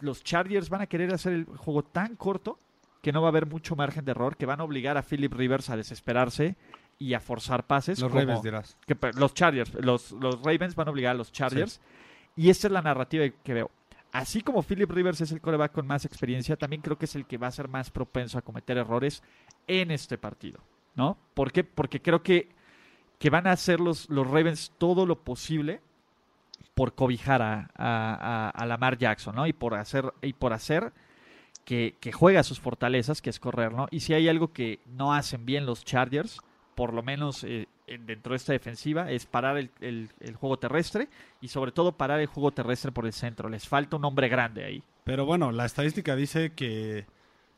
los Chargers van a querer hacer el juego tan corto que no va a haber mucho margen de error, que van a obligar a Philip Rivers a desesperarse y a forzar pases. Los como- Ravens dirás. que pe- los Chargers, los, los Ravens van a obligar a los Chargers. Y esta es la narrativa que veo. Así como Philip Rivers es el coreback con más experiencia, también creo que es el que va a ser más propenso a cometer errores en este partido. ¿No? ¿Por qué? Porque creo que, que van a hacer los, los Ravens todo lo posible por cobijar a, a, a- Lamar Jackson, ¿no? Y por hacer, y por hacer que, que juegue a sus fortalezas, que es correr, ¿no? Y si hay algo que no hacen bien los Chargers, por lo menos eh, dentro de esta defensiva, es parar el, el- el juego terrestre y sobre todo parar el juego terrestre por el centro. Les falta un hombre grande ahí. Pero bueno, la estadística dice que,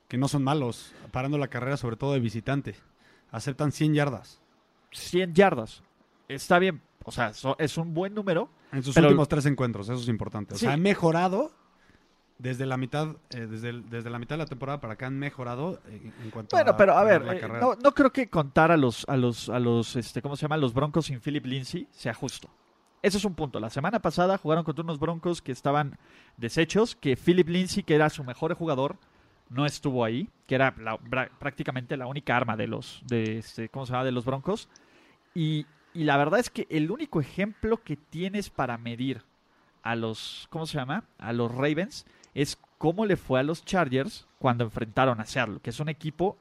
que no son malos parando la carrera, sobre todo de visitante. Aceptan 100 yardas 100 yardas. Está bien. O sea, so- es un buen número. en sus Pero- últimos tres encuentros. Eso es importante. O Sí. sea, han mejorado desde la mitad eh, desde, el- desde la mitad de la temporada para acá han mejorado en, en cuanto Bueno, a pero a ver, la eh, carrera. no, no creo que contar a los, a los, a los, este, ¿cómo se llama? Los Broncos sin Philip Lindsay sea justo. Ese es un punto. La semana pasada jugaron contra unos Broncos que estaban deshechos, que Philip Lindsay, que era su mejor jugador, no estuvo ahí, que era la- prácticamente la única arma de los, de este, ¿cómo se llama? De los Broncos. Y, y la verdad es que el único ejemplo que tienes para medir a los, ¿cómo se llama? A los Ravens es cómo le fue a los Chargers cuando enfrentaron a Seattle, que es un equipo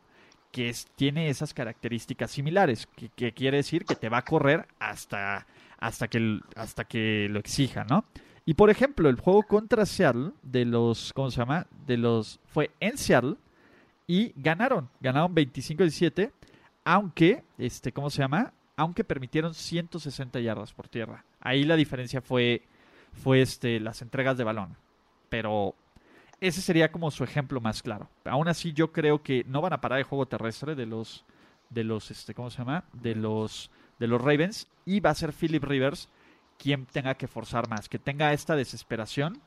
que tiene esas características similares, que, quiere decir que te va a correr hasta, hasta, que, hasta que lo exija, ¿no? Y por ejemplo, el juego contra Seattle de los, ¿cómo se llama? De los, fue en Seattle y ganaron, ganaron 25-17, aunque, este, ¿cómo se llama? Aunque permitieron 160 yardas por tierra. Ahí la diferencia fue, fue este, las entregas de balón. Pero ese sería como su ejemplo más claro. Aún así, yo creo que no van a parar el juego terrestre de los, de los, este, ¿cómo se llama? De los, de los Ravens y va a ser Philip Rivers quien tenga que forzar más, que tenga esta desesperación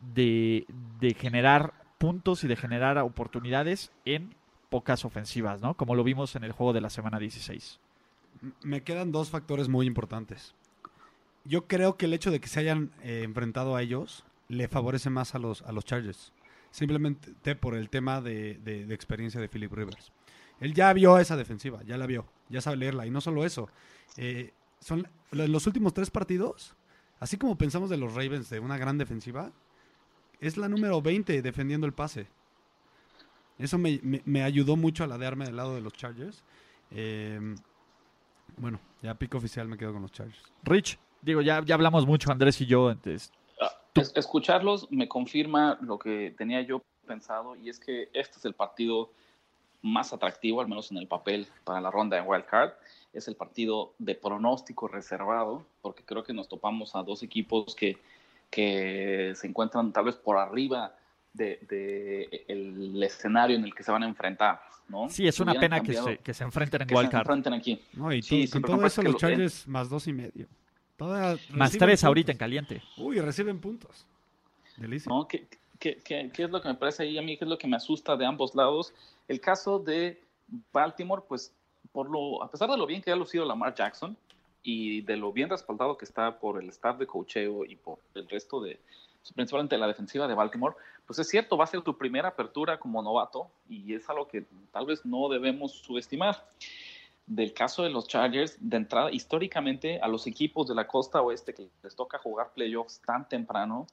de, de generar puntos y de generar oportunidades en pocas ofensivas, ¿no? Como lo vimos en el juego de la semana 16. Me quedan dos factores muy importantes. Yo creo que el hecho de que se hayan eh, enfrentado a ellos le favorece más a los, a los Chargers. Simplemente por el tema de, de- experiencia de Philip Rivers. Él ya vio esa defensiva, ya la vio, ya sabe leerla. Y no solo eso. eh, son los últimos tres partidos, así como pensamos de los Ravens de una gran defensiva, es la número 20 defendiendo el pase. Eso me, me- ayudó mucho a ladearme del lado de los Chargers. Eh, bueno, ya pico oficial me quedo con los Chargers. Rich, digo, ya, ya hablamos mucho, Andrés y yo, entonces, es- escucharlos me confirma lo que tenía yo pensado y es que este es el partido más atractivo, al menos en el papel, para la ronda de Wild Card. Es el partido de pronóstico reservado, porque creo que nos topamos a dos equipos que, que se encuentran tal vez por arriba de, de el escenario en el que se van a enfrentar. ¿no? sí, es una pena que se, que se enfrenten en que se Wild Card. enfrenten aquí. No, y Sí, to- sí, con todo eso los que lo- Chargers más dos y medio. Todavía Más tres ahorita en puntos. caliente. Uy, reciben puntos. Delicia. ¿no? ¿Qué, qué, qué- qué es lo que me parece ahí a mí? ¿Qué es lo que me asusta de ambos lados? El caso de Baltimore, pues, por lo, a pesar de lo bien que ha lucido Lamar Jackson y de lo bien respaldado que está por el staff de cocheo y por el resto de, principalmente la defensiva de Baltimore, pues es cierto, va a ser tu primera apertura como novato y es algo que tal vez no debemos subestimar. Del caso de los Chargers, de entrada, históricamente a los equipos de la costa oeste que les toca jugar playoffs tan temprano,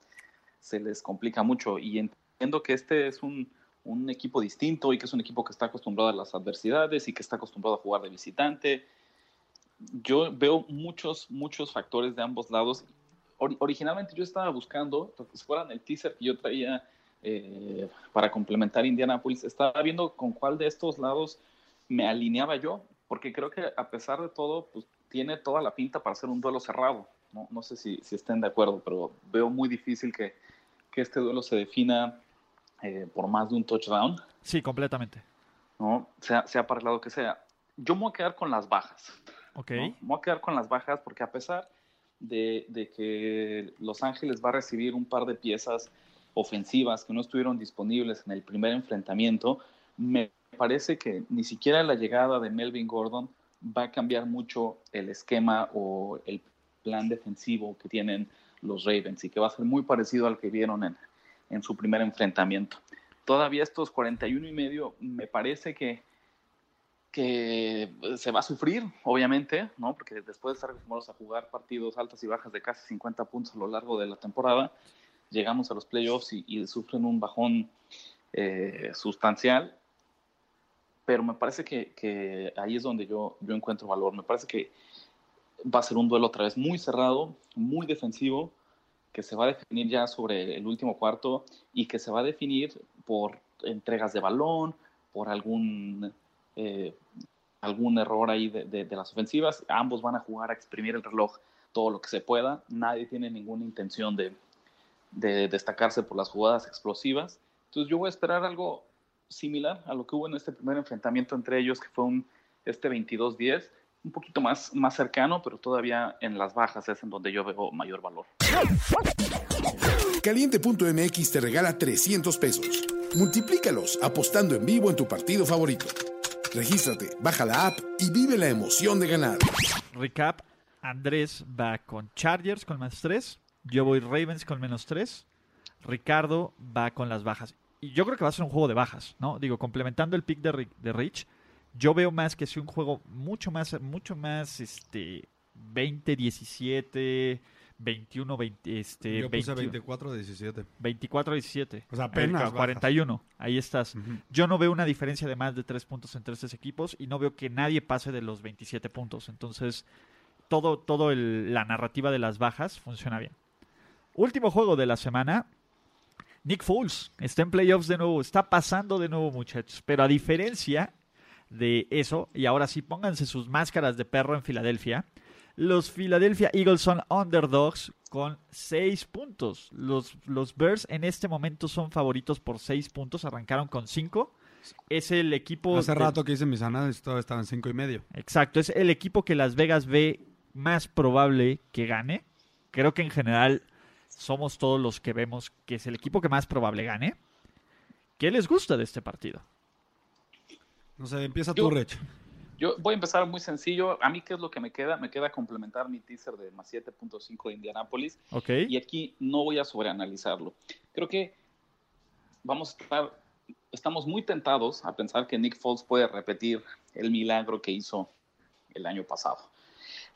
se les complica mucho y entiendo que este es un, un equipo distinto y que es un equipo que está acostumbrado a las adversidades y que está acostumbrado a jugar de visitante. Yo veo muchos, muchos factores de ambos lados. originalmente yo estaba buscando, si fueran el teaser que yo traía eh, para complementar Indianapolis, estaba viendo con cuál de estos lados me alineaba yo, porque creo que a pesar de todo, pues tiene toda la pinta para ser un duelo cerrado. No, no sé si, si, estén de acuerdo, pero veo muy difícil que, que este duelo se defina eh, por más de un touchdown. Sí, completamente. ¿no? Sea, sea para el lado que sea. Yo me voy a quedar con las bajas. Ok. Me voy a quedar con las bajas porque a pesar de, de, que Los Ángeles va a recibir un par de piezas ofensivas que no estuvieron disponibles en el primer enfrentamiento, me parece que ni siquiera la llegada de Melvin Gordon va a cambiar mucho el esquema o el plan defensivo que tienen los Ravens y que va a ser muy parecido al que vieron en, en su primer enfrentamiento. Todavía estos 41 y medio me parece que, que se va a sufrir, obviamente, ¿no? porque después de estar acostumbrados a jugar partidos altas y bajas de casi 50 puntos a lo largo de la temporada, llegamos a los playoffs y, sufren un bajón eh, sustancial. Pero me parece que, ahí es donde yo, yo encuentro valor. Me parece que va a ser un duelo otra vez muy cerrado, muy defensivo, que se va a definir ya sobre el último cuarto y que se va a definir por entregas de balón, por algún, eh, algún error ahí de, de, las ofensivas. Ambos van a jugar a exprimir el reloj todo lo que se pueda. Nadie tiene ninguna intención de, de destacarse por las jugadas explosivas. Entonces yo voy a esperar algo similar a lo que hubo en este primer enfrentamiento entre ellos, que fue un, este 22-10 un poquito más, más cercano, pero todavía en las bajas es en donde yo veo mayor valor. Caliente.mx te regala 300 pesos. Multiplícalos apostando en vivo en tu partido favorito. Regístrate, baja la app y vive la emoción de ganar. Recap, Andrés va con Chargers con más 3, yo voy Ravens con menos 3, Ricardo va con las bajas. Y yo creo que va a ser un juego de bajas, ¿no? Digo, complementando el pick de, de Rich, yo veo más que sea un juego mucho más, mucho más, este, 20, 17, 21, 20, este, Yo puse 24, 17. 24, 17. O sea, apenas 41. Ahí estás. Yo no veo una diferencia de más de 3 puntos entre estos equipos y no veo que nadie pase de los 27 puntos. Entonces, todo, todo el, la narrativa de las bajas funciona bien. Último juego de la semana. Nick Foles está en playoffs de nuevo, está pasando de nuevo, muchachos. Pero a diferencia de eso, y ahora sí pónganse sus máscaras de perro en Filadelfia. Los Philadelphia Eagles son underdogs con 6 puntos. Los, los Bears en este momento son favoritos por 6 puntos. Arrancaron con 5. Es el equipo. Hace rato que hice mis análisis, todavía estaban 5 y medio. Exacto, es el equipo que Las Vegas ve más probable que gane. Creo que en general somos todos los que vemos que es el equipo que más probable gane. ¿Qué les gusta de este partido? No sé, empieza tú, Rich. Yo voy a empezar muy sencillo. A mí, ¿qué es lo que me queda? Me queda complementar mi teaser de más 7.5 de Indianapolis. Ok. Y aquí no voy a sobreanalizarlo. Creo que vamos a estar, estamos muy tentados a pensar que Nick Foles puede repetir el milagro que hizo el año pasado.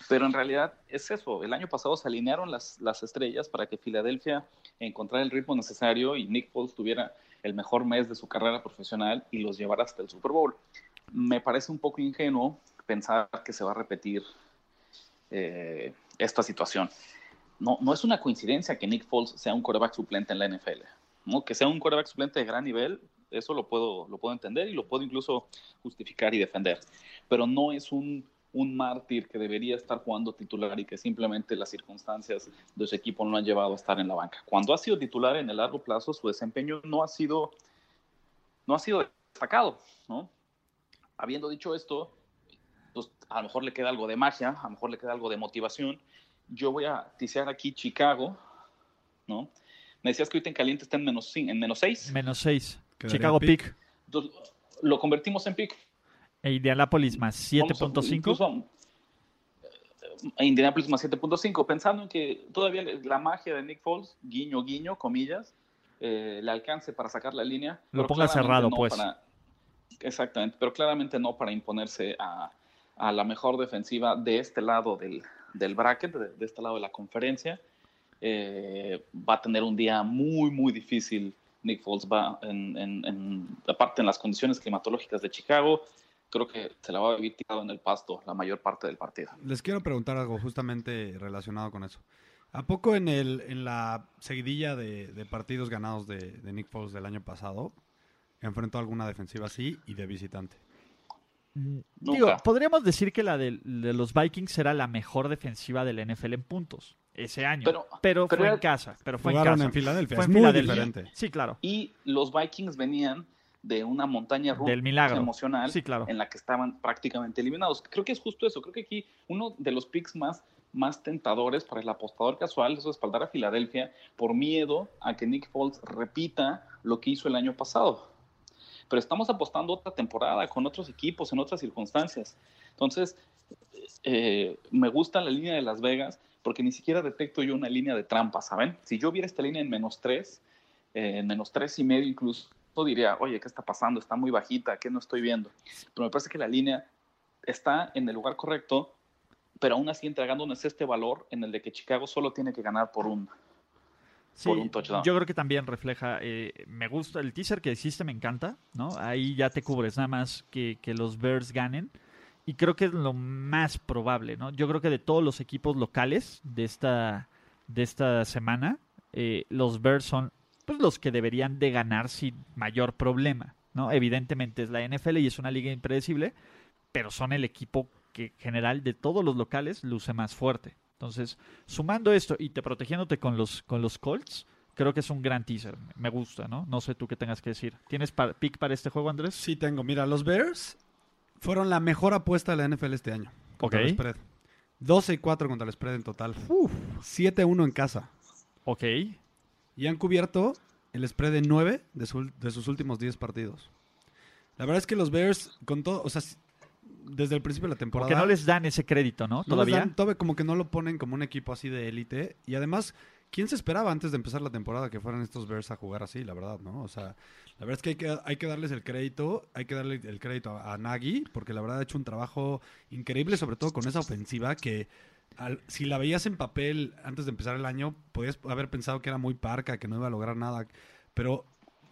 Pero en realidad es eso. El año pasado se alinearon las, las estrellas para que Filadelfia encontrara el ritmo necesario y Nick Foles tuviera el mejor mes de su carrera profesional y los llevará hasta el Super Bowl. Me parece un poco ingenuo pensar que se va a repetir eh, esta situación. No, no es una coincidencia que Nick Foles sea un quarterback suplente en la NFL. ¿no? Que sea un quarterback suplente de gran nivel, eso lo puedo, lo puedo entender y lo puedo incluso justificar y defender. Pero no es un un mártir que debería estar jugando titular y que simplemente las circunstancias de su equipo no han llevado a estar en la banca. Cuando ha sido titular en el largo plazo, su desempeño no ha sido, no ha sido destacado, ¿no? Habiendo dicho esto, pues a lo mejor le queda algo de magia, a lo mejor le queda algo de motivación. Yo voy a tisear aquí Chicago, ¿no? Me decías que ahorita en caliente está en menos, en menos 6. Menos 6. Chicago pick. lo convertimos en pick. E Indianapolis más 7.5. E Indianapolis más 7.5, pensando en que todavía la magia de Nick Foles, guiño, guiño, comillas, eh, le alcance para sacar la línea. Lo ponga cerrado, pues. exactamente, pero claramente no para imponerse a, a, la mejor defensiva de este lado del, del bracket, de, de, este lado de la conferencia. Eh, va a tener un día muy, muy difícil Nick Foles va en, en, en, aparte en las condiciones climatológicas de Chicago, creo que se la va a vivir tirado en el pasto la mayor parte del partido. Les quiero preguntar algo justamente relacionado con eso. ¿A poco en, el, en la seguidilla de, de partidos ganados de, de, Nick Foles del año pasado enfrentó alguna defensiva así y de visitante? Mm, digo, podríamos decir que la de, de, los Vikings era la mejor defensiva del NFL en puntos ese año. Pero, pero, pero fue en casa. Pero fue jugaron en, en Filadelfia. Fue en muy diferente. Sí, claro. Y los Vikings venían de una montaña rusa Del milagro. emocional sí, claro. en la que estaban prácticamente eliminados. Creo que es justo eso. Creo que aquí uno de los picks más, más tentadores para el apostador casual es respaldar a Filadelfia por miedo a que Nick Foles repita lo que hizo el año pasado. Pero estamos apostando otra temporada con otros equipos en otras circunstancias. Entonces, eh, me gusta la línea de Las Vegas porque ni siquiera detecto yo una línea de trampa, ¿saben? Si yo viera esta línea en menos tres, eh, en menos tres y medio incluso, diría, oye, ¿qué está pasando? Está muy bajita, ¿qué no estoy viendo? Pero me parece que la línea está en el lugar correcto, pero aún así entregándonos este valor en el de que Chicago solo tiene que ganar por un, Sí. Yo creo que también refleja, eh, me gusta el teaser que hiciste, me encanta, ¿no? Ahí ya te cubres, nada más que, que los Bears ganen. Y creo que es lo más probable, ¿no? Yo creo que de todos los equipos locales de esta, de esta semana, eh, los Bears son pues, los que deberían de ganar sin mayor problema, ¿no? Evidentemente es la NFL y es una liga impredecible, pero son el equipo que en general de todos los locales luce más fuerte. Entonces, sumando esto y te protegiéndote con los, con los Colts, creo que es un gran teaser. Me gusta, ¿no? No sé tú qué tengas que decir. ¿Tienes pick para este juego, Andrés? Sí, tengo. Mira, los Bears fueron la mejor apuesta de la NFL este año. Ok. el spread. 12 y 4 contra el spread en total. 7-1 en casa. Ok. Y han cubierto el spread de 9 de, su- de sus últimos 10 partidos. La verdad es que los Bears, con todo, o sea, desde el principio de la temporada. Porque no les dan ese crédito, ¿no? no les Todavía. dan- todavía como que no lo ponen como un equipo así de élite. Y además, ¿quién se esperaba antes de empezar la temporada que fueran estos Bears a jugar así? La verdad, ¿no? O sea, la verdad es que hay que, hay que darles el crédito. Hay que darle el crédito a, a Nagy, porque la verdad ha hecho un trabajo increíble, sobre todo con esa ofensiva que. Al- si la veías en papel antes de empezar el año, podías haber pensado que era muy parca, que no iba a lograr nada. Pero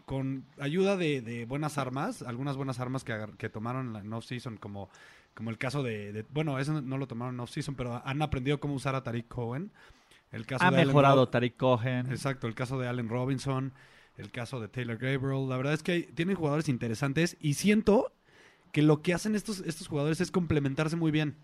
con ayuda de, de buenas armas, algunas buenas armas que, tomaron en la off-season, como, como el caso de, de- Bueno, eso no lo tomaron en off-season, pero han aprendido cómo usar a Tariq Cohen. El caso Ha de mejorado Tariq Cohen. Exacto, el caso de Allen Robinson, el caso de Taylor Gabriel. La verdad es que hay- tienen jugadores interesantes y siento que lo que hacen estos, estos jugadores es complementarse muy bien.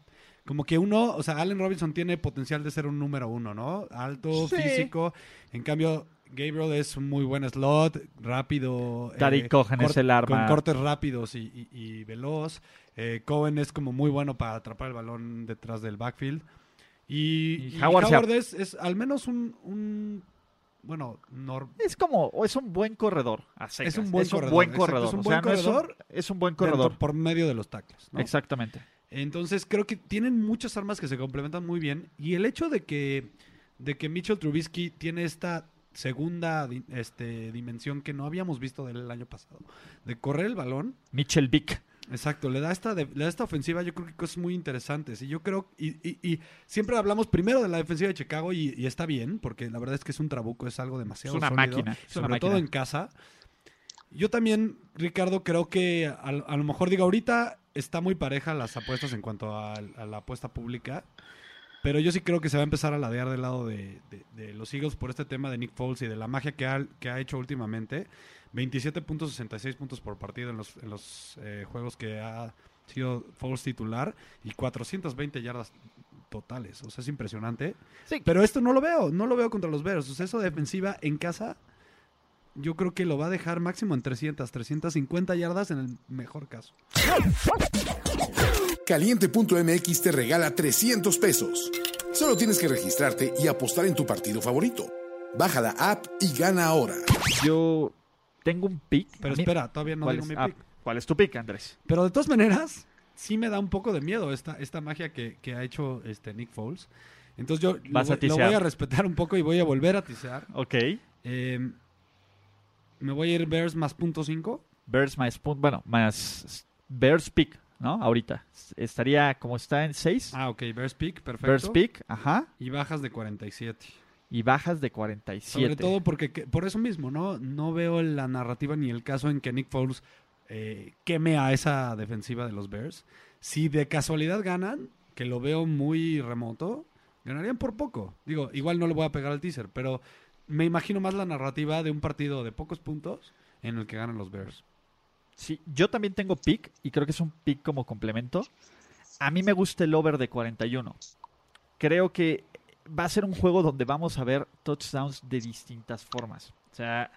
Como que uno, o sea, Allen Robinson tiene potencial de ser un número uno, ¿no? Alto, Sí. físico. En cambio, Gabriel es un muy buen slot, rápido. Tariq Cohen es el arma. Con cortes rápidos y, y- y veloz. Eh, Cohen es como muy bueno para atrapar el balón detrás del backfield. Y, Y y Howard Howard es, es al menos un, un bueno, Es como, o es un buen corredor. a secas. Es un buen corredor, buen exacto, corredor. es un O sea, buen no es un- corredor es un buen dentro- corredor. por medio de los tackles. ¿no? Exactamente. Entonces creo que tienen muchas armas que se complementan muy bien. Y el hecho de que de que Mitchell Trubisky tiene esta segunda este, dimensión que no habíamos visto del el año pasado, de correr el balón, Mitchell Vick. exacto, le da esta le da esta ofensiva, yo creo que cosas muy interesantes. Y yo creo y, y- y siempre hablamos primero de la defensiva de Chicago y, y está bien porque la verdad es que es un trabuco, es algo demasiado Es una sólido, máquina, una sobre todo en casa. Yo también, Ricardo, creo que a, a lo mejor digo, ahorita está muy pareja las apuestas en cuanto a, a la apuesta pública, pero yo sí creo que se va a empezar a ladear del lado de, de- de los Eagles por este tema de Nick Foles y de la magia que ha, que ha hecho últimamente. 27.66 puntos por partido en los, en los eh, juegos que ha sido Foles titular y 420 yardas totales. O sea, es impresionante. Sí. Pero esto no lo veo, no lo veo contra los Bears. O sea, eso de defensiva en casa, yo creo que lo va a dejar máximo en 300, 350 yardas en el mejor caso. Caliente.mx te regala 300 pesos. Solo tienes que registrarte y apostar en tu partido favorito. Baja la app y gana ahora. Yo tengo un pick. Pero espera, todavía no ¿Cuál digo es? mi pick. ¿Cuál es tu pick, Andrés? Pero de todas maneras, sí me da un poco de miedo esta, esta magia que, que ha hecho este Nick Foles. Entonces yo lo, a lo voy a respetar un poco y voy a volver a tisear. Ok. Eh, me voy a ir Bears más punto 5. Bears más punto. Bueno, más Bears pick, ¿no? Ahorita. Estaría como está en 6. Ah, ok, Bears pick, perfecto. Bears pick, ajá. Y bajas de 47. y bajas de 47. Sobre todo porque que- por eso mismo, ¿no? No veo la narrativa ni el caso en que Nick Foles eh, queme a esa defensiva de los Bears. Si de casualidad ganan, que lo veo muy remoto, ganarían por poco. Digo, igual no le voy a pegar al teaser, pero me imagino más la narrativa de un partido de pocos puntos en el que ganan los Bears. Sí, yo también tengo pick y creo que es un pick como complemento. A mí me gusta el over de 41. Creo que va a ser un juego donde vamos a ver touchdowns de distintas formas. O sea,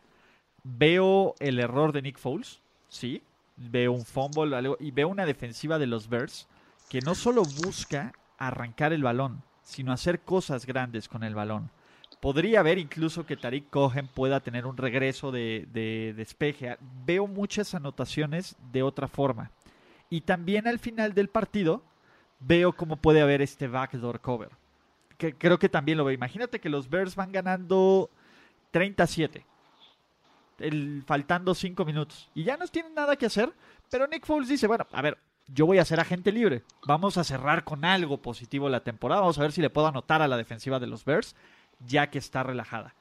veo el error de Nick Foles, sí. Veo un fumble y veo una defensiva de los Bears que no solo busca arrancar el balón, sino hacer cosas grandes con el balón. Podría haber incluso que Tariq Cohen pueda tener un regreso de, de despeje. Veo muchas anotaciones de otra forma. Y también al final del partido veo cómo puede haber este backdoor cover. Que creo que también lo veo. Imagínate que los Bears van ganando 37. El, faltando 5 minutos. Y ya no tienen nada que hacer. Pero Nick Foles dice, bueno, a ver, yo voy a ser agente libre. Vamos a cerrar con algo positivo la temporada. Vamos a ver si le puedo anotar a la defensiva de los Bears, ya que está relajada.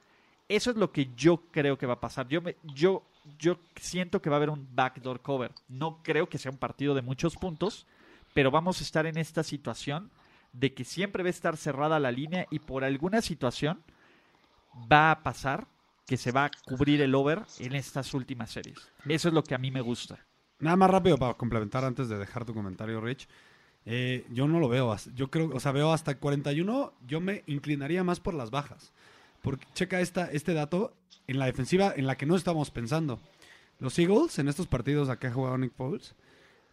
Eso es lo que yo creo que va a pasar. Yo, me, yo, yo siento que va a haber un backdoor cover. No creo que sea un partido de muchos puntos, pero vamos a estar en esta situación de que siempre va a estar cerrada la línea y por alguna situación va a pasar que se va a cubrir el over en estas últimas series. Eso es lo que a mí me gusta. Nada más rápido para complementar antes de dejar tu comentario, Rich. Eh, yo no lo veo. Yo creo, o sea, veo hasta 41. Yo me inclinaría más por las bajas. Porque checa esta, este dato en la defensiva en la que no estamos pensando. Los Eagles, en estos partidos a que ha jugado Nick Foles,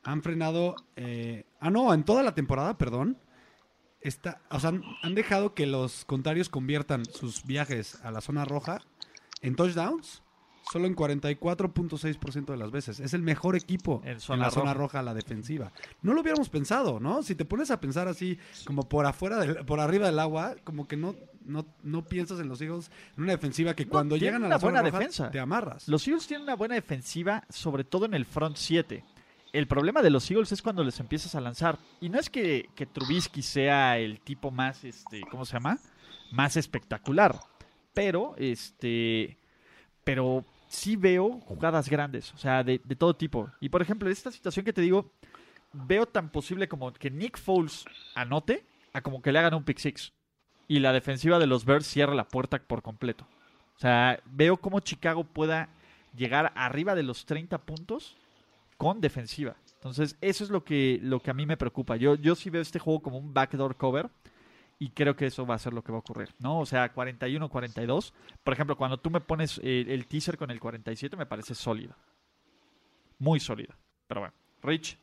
han frenado. eh, ah, no, en toda la temporada, perdón. Está, o sea, han dejado que los contrarios conviertan sus viajes a la zona roja en touchdowns solo en 44.6% de las veces. Es el mejor equipo En la zona roja. la defensiva. No lo hubiéramos pensado, ¿no? Si te pones a pensar así, como por afuera, del- por arriba del agua, como que no, no, no piensas en los Eagles en una defensiva que No, cuando llegan a la zona buena roja defensa. te amarras. Los Eagles tienen una buena defensiva, sobre todo en el front 7. El problema de los Eagles es cuando les empiezas a lanzar. Y no es que, que Trubisky sea el tipo más, este, ¿cómo se llama? Más espectacular. Pero, este, pero sí veo jugadas grandes, o sea, de, de todo tipo. Y por ejemplo, esta situación que te digo, veo tan posible como que Nick Foles anote a como que le hagan un pick six. Y la defensiva de los Bears cierra la puerta por completo. O sea, veo cómo Chicago pueda llegar arriba de los 30 puntos con defensiva. Entonces, eso es lo que, lo que a mí me preocupa. Yo, yo sí veo este juego como un backdoor cover y creo que eso va a ser lo que va a ocurrir, ¿no? O sea, 41-42. Por ejemplo, cuando tú me pones eh, el teaser con el 47 me parece sólido. Muy sólido. Pero bueno, Rich,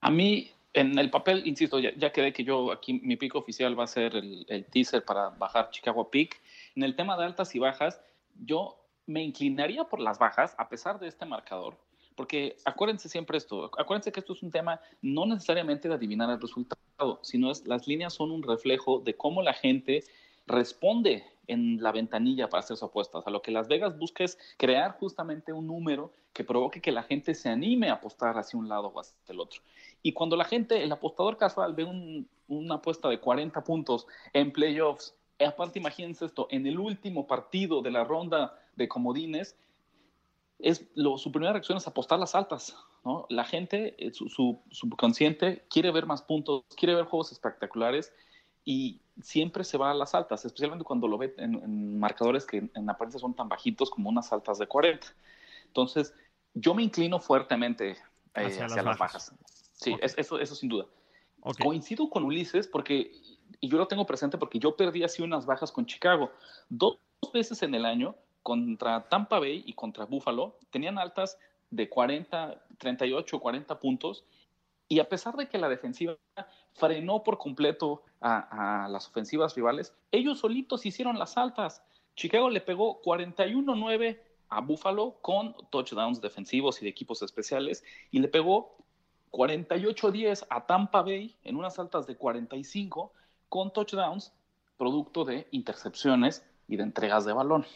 A mí, en el papel, insisto, ya, quedé que yo aquí mi pico oficial va a ser el, el teaser para bajar Chicago Pick. En el tema de altas y bajas, yo me inclinaría por las bajas a pesar de este marcador, porque acuérdense siempre esto, acuérdense que esto es un tema no necesariamente de adivinar el resultado, sino es las líneas son un reflejo de cómo la gente responde en la ventanilla para hacer sus apuestas. A lo que Las Vegas busca es crear justamente un número que provoque que la gente se anime a apostar hacia un lado o hacia el otro. Y cuando la gente, el apostador casual, ve un- una apuesta de 40 puntos en playoffs, aparte imagínense esto, en el último partido de la ronda de comodines, es lo, su primera reacción es apostar las altas. ¿no? La gente, eh, su, su subconsciente, quiere ver más puntos, quiere ver juegos espectaculares y siempre se va a las altas, especialmente cuando lo ve en, en marcadores que en, en apariencia son tan bajitos como unas altas de 40. Entonces, yo me inclino fuertemente eh, Hacia hacia, las bajas. bajas. Sí, es- eso, eso sin duda. Coincido con Ulises porque, y yo lo tengo presente porque yo perdí así unas bajas con Chicago. Dos veces en el año contra Tampa Bay y contra Buffalo tenían altas de 40, 38, 40 puntos. Y a pesar de que la defensiva frenó por completo a, a las ofensivas rivales, ellos solitos hicieron las altas. Chicago le pegó 41-9 a Buffalo con touchdowns defensivos y de equipos especiales y le pegó 48-10 a Tampa Bay en unas altas de 45 con touchdowns producto de intercepciones y de entregas de balón.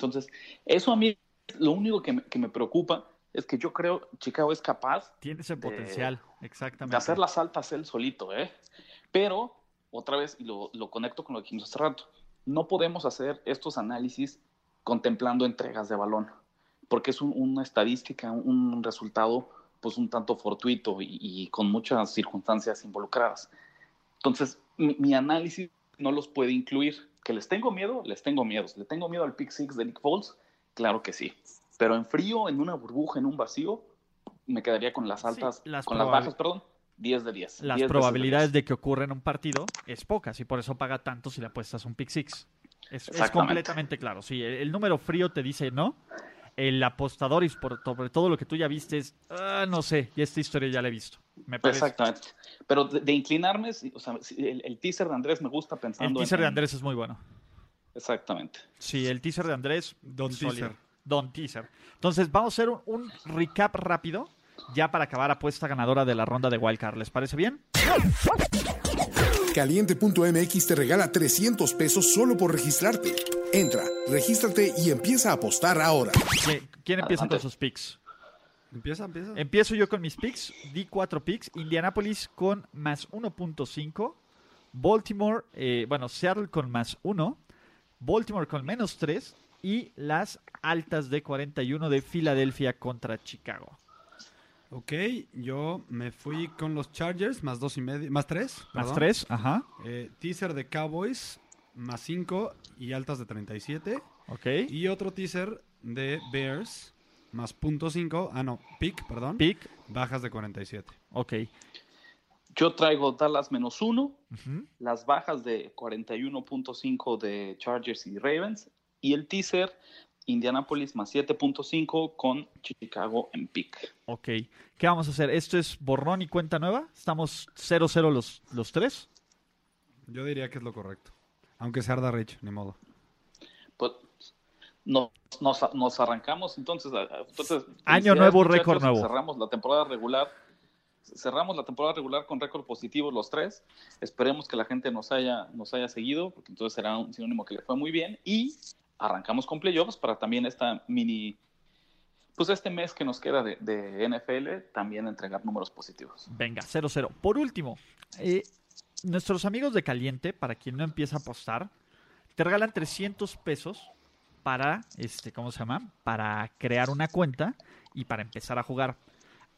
Entonces, eso a mí lo único que me, que me preocupa es que yo creo Chicago es capaz Tiene ese potencial, exactamente. de hacer las altas él solito, ¿eh? Pero otra vez, y lo, lo conecto con lo que dijimos hace rato, no podemos hacer estos análisis contemplando entregas de balón, porque es un- una estadística, un, un resultado pues un tanto fortuito y, y con muchas circunstancias involucradas. Entonces, mi, mi análisis no los puede incluir. ¿Que les tengo miedo? Les tengo miedo. ¿Le tengo miedo al pick six de Nick Foles? Claro que sí. Pero en frío, en una burbuja, en un vacío, me quedaría con las altas, las con las bajas, perdón, 10 de 10. Las 10 veces probabilidades 10. de que ocurra en un partido es pocas y por eso paga tanto si le apuestas un pick six. Es, completamente claro. Sí, el, el número frío te dice no. El apostador y por- sobre todo lo que tú ya viste es, ah, no sé, y esta historia ya la he visto. Me parece. Exactamente. Pero de, de inclinarme, o sea, el, el teaser de Andrés me gusta El pensando teaser en- de Andrés es muy bueno. Exactamente. Sí, el teaser de Andrés. Don teaser. Don teaser. Entonces, vamos a hacer un, un recap rápido, ya para acabar apuesta ganadora de la ronda de Wildcard. ¿Les parece bien? Caliente.mx te regala 300 pesos solo por registrarte. Entra, regístrate y empieza a apostar ahora. ¿Qui- ¿Quién empieza con sus picks? Empieza, empieza. Empiezo yo con mis picks. Di cuatro picks. Indianapolis con más 1.5. Baltimore, eh, bueno, Seattle con más 1. Baltimore con menos 3. Y las altas de 41 de Filadelfia contra Chicago. Ok, yo me fui con los Chargers, más dos y medio, más tres. Más perdón. 3, ajá. Eh, teaser de Cowboys, más cinco y altas de 37. Ok. Y otro teaser de Bears, más punto cinco. Ah, no, pick, perdón. Pick, Bajas de 47. ok. Yo traigo Dallas menos uno, Ujú. las bajas de 41.5 de Chargers y Ravens, y el teaser Indianapolis más 7.5 con Chicago en pick. Ok. ¿Qué vamos a hacer? ¿Esto es borrón y cuenta nueva? ¿Estamos 0-0 los, los tres? Yo diría que es lo correcto. Aunque se arda Rich, ni modo. Pues nos, nos, nos arrancamos entonces. entonces Año nuevo, récord nuevo. Cerramos la temporada regular. Cerramos la temporada regular con récord positivo los tres. Esperemos que la gente nos haya, nos haya seguido, porque entonces será un sinónimo que le fue muy bien. Y arrancamos con playoffs para también esta mini, pues este mes que nos queda de, de NFL, también entregar números positivos. Venga, 0-0. Por último, eh, nuestros amigos de Caliente, para quien no empieza a apostar, te regalan 300 pesos para, este, ¿cómo se llama? Para crear una cuenta y para empezar a jugar.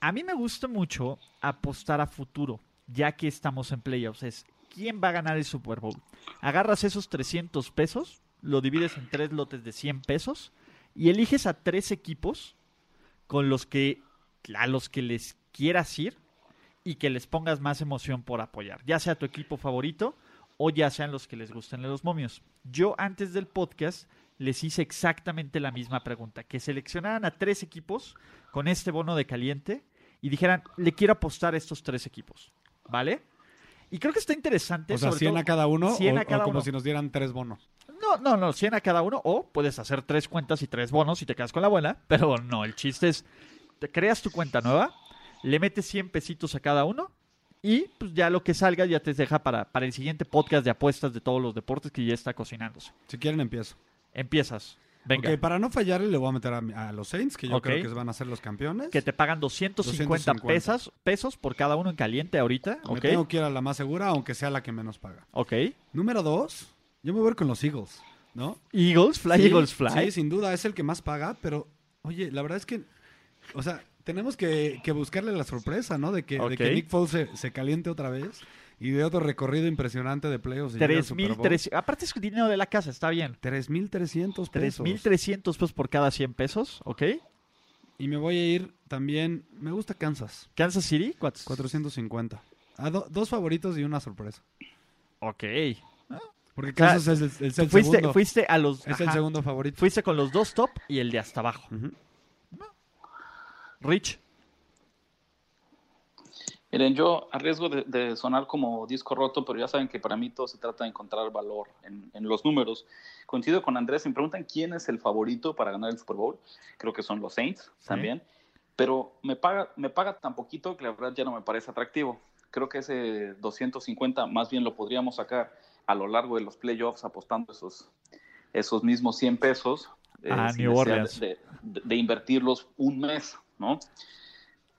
A mí me gusta mucho apostar a futuro, ya que estamos en playoffs. Es quién va a ganar el Super Bowl. Agarras esos 300 pesos, lo divides en tres lotes de 100 pesos y eliges a tres equipos con los que a los que les quieras ir y que les pongas más emoción por apoyar, ya sea tu equipo favorito o ya sean los que les gusten los momios. Yo antes del podcast les hice exactamente la misma pregunta, que seleccionaran a tres equipos con este bono de caliente y dijeran, le quiero apostar a estos tres equipos, ¿vale? Y creo que está interesante. O sea, sobre 100 todo- a cada uno 100 o, a cada o como uno. si nos dieran tres bonos. No, no, no, 100 a cada uno. O puedes hacer tres cuentas y tres bonos y te quedas con la buena. Pero no, el chiste es, te creas tu cuenta nueva, le metes 100 pesitos a cada uno y pues ya lo que salga ya te deja para, para el siguiente podcast de apuestas de todos los deportes que ya está cocinándose. Si quieren, empiezo. Empiezas. Venga. Para no fallarle, le voy a meter a, los Saints, que yo creo que van a ser los campeones. Que te pagan 250, 250. Pesos, pesos por cada uno en caliente ahorita. Me tengo que ir a la más segura, aunque sea la que menos paga. Ok. Número dos, yo me voy a ir con los Eagles, ¿no? Eagles, Fly Sí, Eagles Fly. Sí, sin duda, es el que más paga, pero, oye, la verdad es que, o sea, tenemos que, que buscarle la sorpresa, ¿no? De que, de Ok. que Nick Foles se, se caliente otra vez y de otro recorrido impresionante de playoffs. y llegue al Super Bowl. 3.300. Aparte es dinero de la casa, está bien. 3.300 pesos. 3.300 pesos por cada 100 pesos, ¿ok? Y me voy a ir también, me gusta Kansas, Kansas City, ¿cuántos? 450. A do- dos favoritos y una sorpresa. Ok. Porque O sea, Kansas es el, es el fuiste, segundo. fuiste a los. es el segundo favorito. Fuiste con los dos top y el de hasta abajo. Ujú. Rich. Miren, yo a riesgo de, de sonar como disco roto, pero ya saben que para mí todo se trata de encontrar valor en, en los números. Coincido con Andrés, me preguntan quién es el favorito para ganar el Super Bowl. Creo que son los Saints también. Pero me paga, me paga tan poquito que la verdad ya no me parece atractivo. Creo que ese 250 más bien lo podríamos sacar a lo largo de los playoffs apostando esos, esos mismos 100 pesos. eh, Ah, sin New necesidad Orleans. De, de- de invertirlos un mes, ¿no?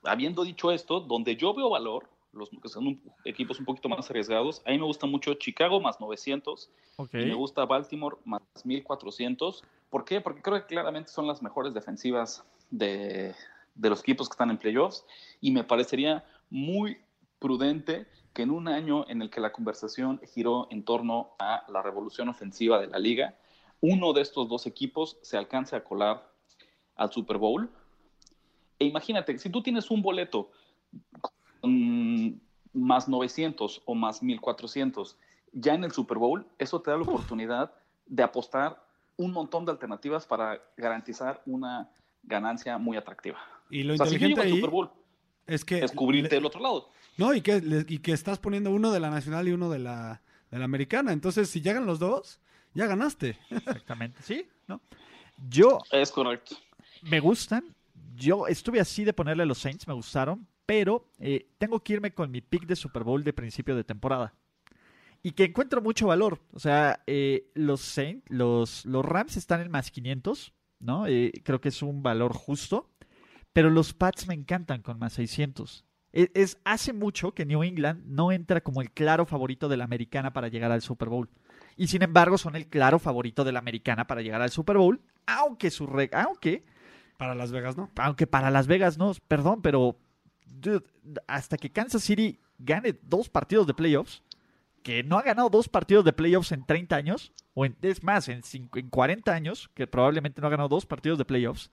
habiendo dicho esto, donde yo veo valor los que son un- equipos un poquito más arriesgados. A mí me gusta mucho Chicago más 900 Ok. y me gusta Baltimore más 1400. ¿Por qué? Porque creo que claramente son las mejores defensivas de, de los equipos que están en playoffs y me parecería muy prudente que en un año en el que la conversación giró en torno a la revolución ofensiva de la liga, uno de estos dos equipos se alcance a colar al Super Bowl. E imagínate, si tú tienes un boleto con más 900 o más 1400 ya en el Super Bowl, eso te da la oportunidad de apostar un montón de alternativas para garantizar una ganancia muy atractiva. Y lo O sea, inteligente ahí Super Bowl, es que... es cubrirte le- del otro lado. No, y que, y que estás poniendo uno de la nacional y uno de la, de la americana. Entonces, si llegan los dos, ya ganaste. <laughs> Exactamente. Sí, ¿no? Yo Es correcto. me gustan. Yo estuve así de ponerle a los Saints, me gustaron, pero eh, tengo que irme con mi pick de Super Bowl de principio de temporada. Y que encuentro mucho valor. O sea, eh, los Saints, los, los Rams están en más 500, ¿no? Eh, creo que es un valor justo. Pero los Pats me encantan con más 600. Es, es- hace mucho que New England no entra como el claro favorito de la americana para llegar al Super Bowl. Y sin embargo son el claro favorito de la americana para llegar al Super Bowl, aunque su aunque Para Las Vegas, ¿no? aunque para Las Vegas no, perdón, pero hasta que Kansas City gane dos partidos de playoffs, que no ha ganado dos partidos de playoffs en 30 años, o en, es más, en, cinco- en 40 años, que probablemente no ha ganado dos partidos de playoffs,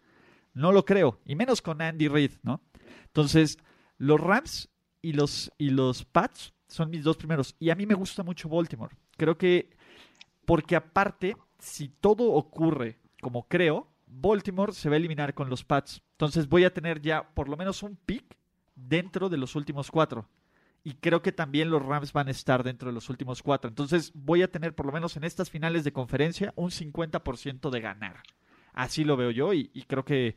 no lo creo, y menos con Andy Reid, ¿no? Entonces, los Rams y los, y los Pats son mis dos primeros, y a mí me gusta mucho Baltimore. Creo que, porque aparte, si todo ocurre como creo, Baltimore se va a eliminar con los Pats. Entonces voy a tener ya por lo menos un pick dentro de los últimos cuatro. Y creo que también los Rams van a estar dentro de los últimos cuatro. Entonces voy a tener por lo menos en estas finales de conferencia un 50% de ganar. Así lo veo yo y, y creo que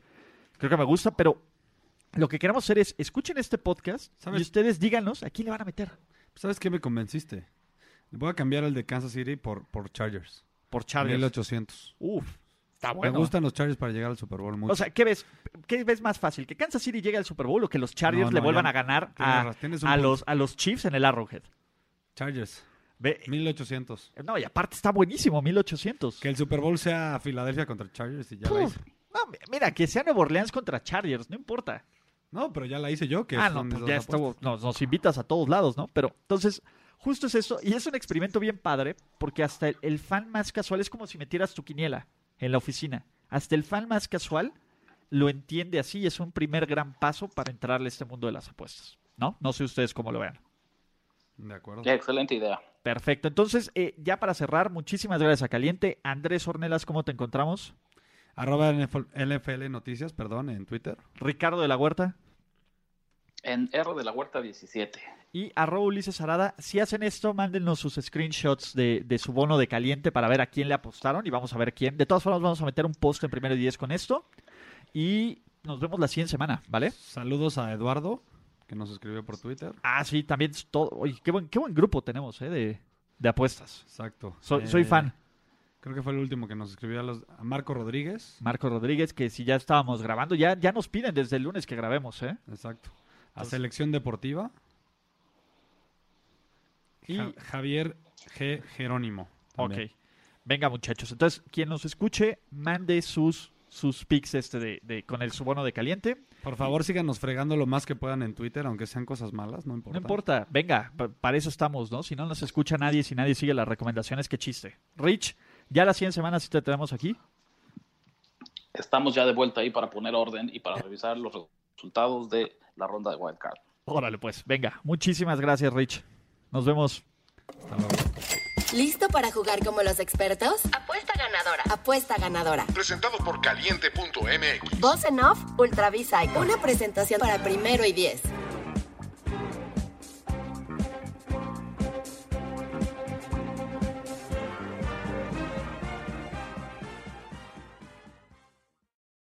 creo que me gusta, pero lo que queremos hacer es escuchen este podcast ¿Sabes? y ustedes díganos a quién le van a meter ¿Sabes qué me convenciste? Voy a cambiar el de Kansas City por, por Chargers. por Chargers. 1800. Uf, está bueno. Me gustan los Chargers para llegar al Super Bowl mucho. O sea, ¿qué ves? ¿Qué ves más fácil? ¿Que Kansas City llegue al Super Bowl o que los Chargers No, le vuelvan ya- a ganar a, los, a los Chiefs en el Arrowhead? Chargers. Ve, 1800. no, y aparte está buenísimo, 1800. Que el Super Bowl sea Filadelfia contra Chargers y ya la hice. No, mi- mira, que sea Nueva Orleans contra Chargers, no importa. No, pero ya la hice yo. Que ah, no, pues ya estuvo, nos, nos invitas a todos lados, ¿no? Pero entonces, justo es eso, y es un experimento bien padre, porque hasta el, el fan más casual es como si metieras tu quiniela en la oficina. Hasta el fan más casual lo entiende así y es un primer gran paso para entrarle a este mundo de las apuestas, ¿no? No sé ustedes cómo lo vean. De acuerdo. Ya, excelente idea. Perfecto. Entonces, eh, ya para cerrar, muchísimas gracias a Caliente. Andrés Ornelas, ¿cómo te encontramos? Arroba NFL, NFL Noticias, perdón, en Twitter. Ricardo de la Huerta En R de la Huerta 17. Y arroba Ulises Arada. Si hacen esto, mándenos sus screenshots de, de su bono de Caliente para ver a quién le apostaron y vamos a ver quién. De todas formas, vamos a meter un post en primero y diez con esto y nos vemos la siguiente semana, ¿vale? Saludos a Eduardo, que nos escribió por Twitter. Ah, sí, también es todo. Oye, qué buen, qué buen grupo tenemos, ¿eh? De, de apuestas. Exacto. Soy, Eh, soy fan. Creo que fue el último que nos escribió a, los- a Marco Rodríguez. Marco Rodríguez, que si ya estábamos grabando, ya, ya nos piden desde el lunes que grabemos, ¿eh? Exacto. A Entonces- Selección Deportiva. Y- Ja- Javier G. Jerónimo. también. Ok. Venga, muchachos. Entonces, quien nos escuche, mande sus, sus pics este de, de- con el subono de caliente. Por favor, síganos fregando lo más que puedan en Twitter, aunque sean cosas malas, no importa. No importa. Venga, pa- para eso estamos, ¿no? Si no nos escucha nadie, si nadie sigue las recomendaciones, qué chiste. Rich, ya las 100 semanas te tenemos aquí. Estamos ya de vuelta ahí para poner orden y para revisar los resultados de la ronda de Wild Card. Órale, pues. Venga. Muchísimas gracias, Rich. Nos vemos. Hasta luego. ¿Listo para jugar como los expertos? Apuesta ganadora. Apuesta ganadora. Presentado por caliente.mx. Voz en off, Ultravisa. Una presentación para primero y diez.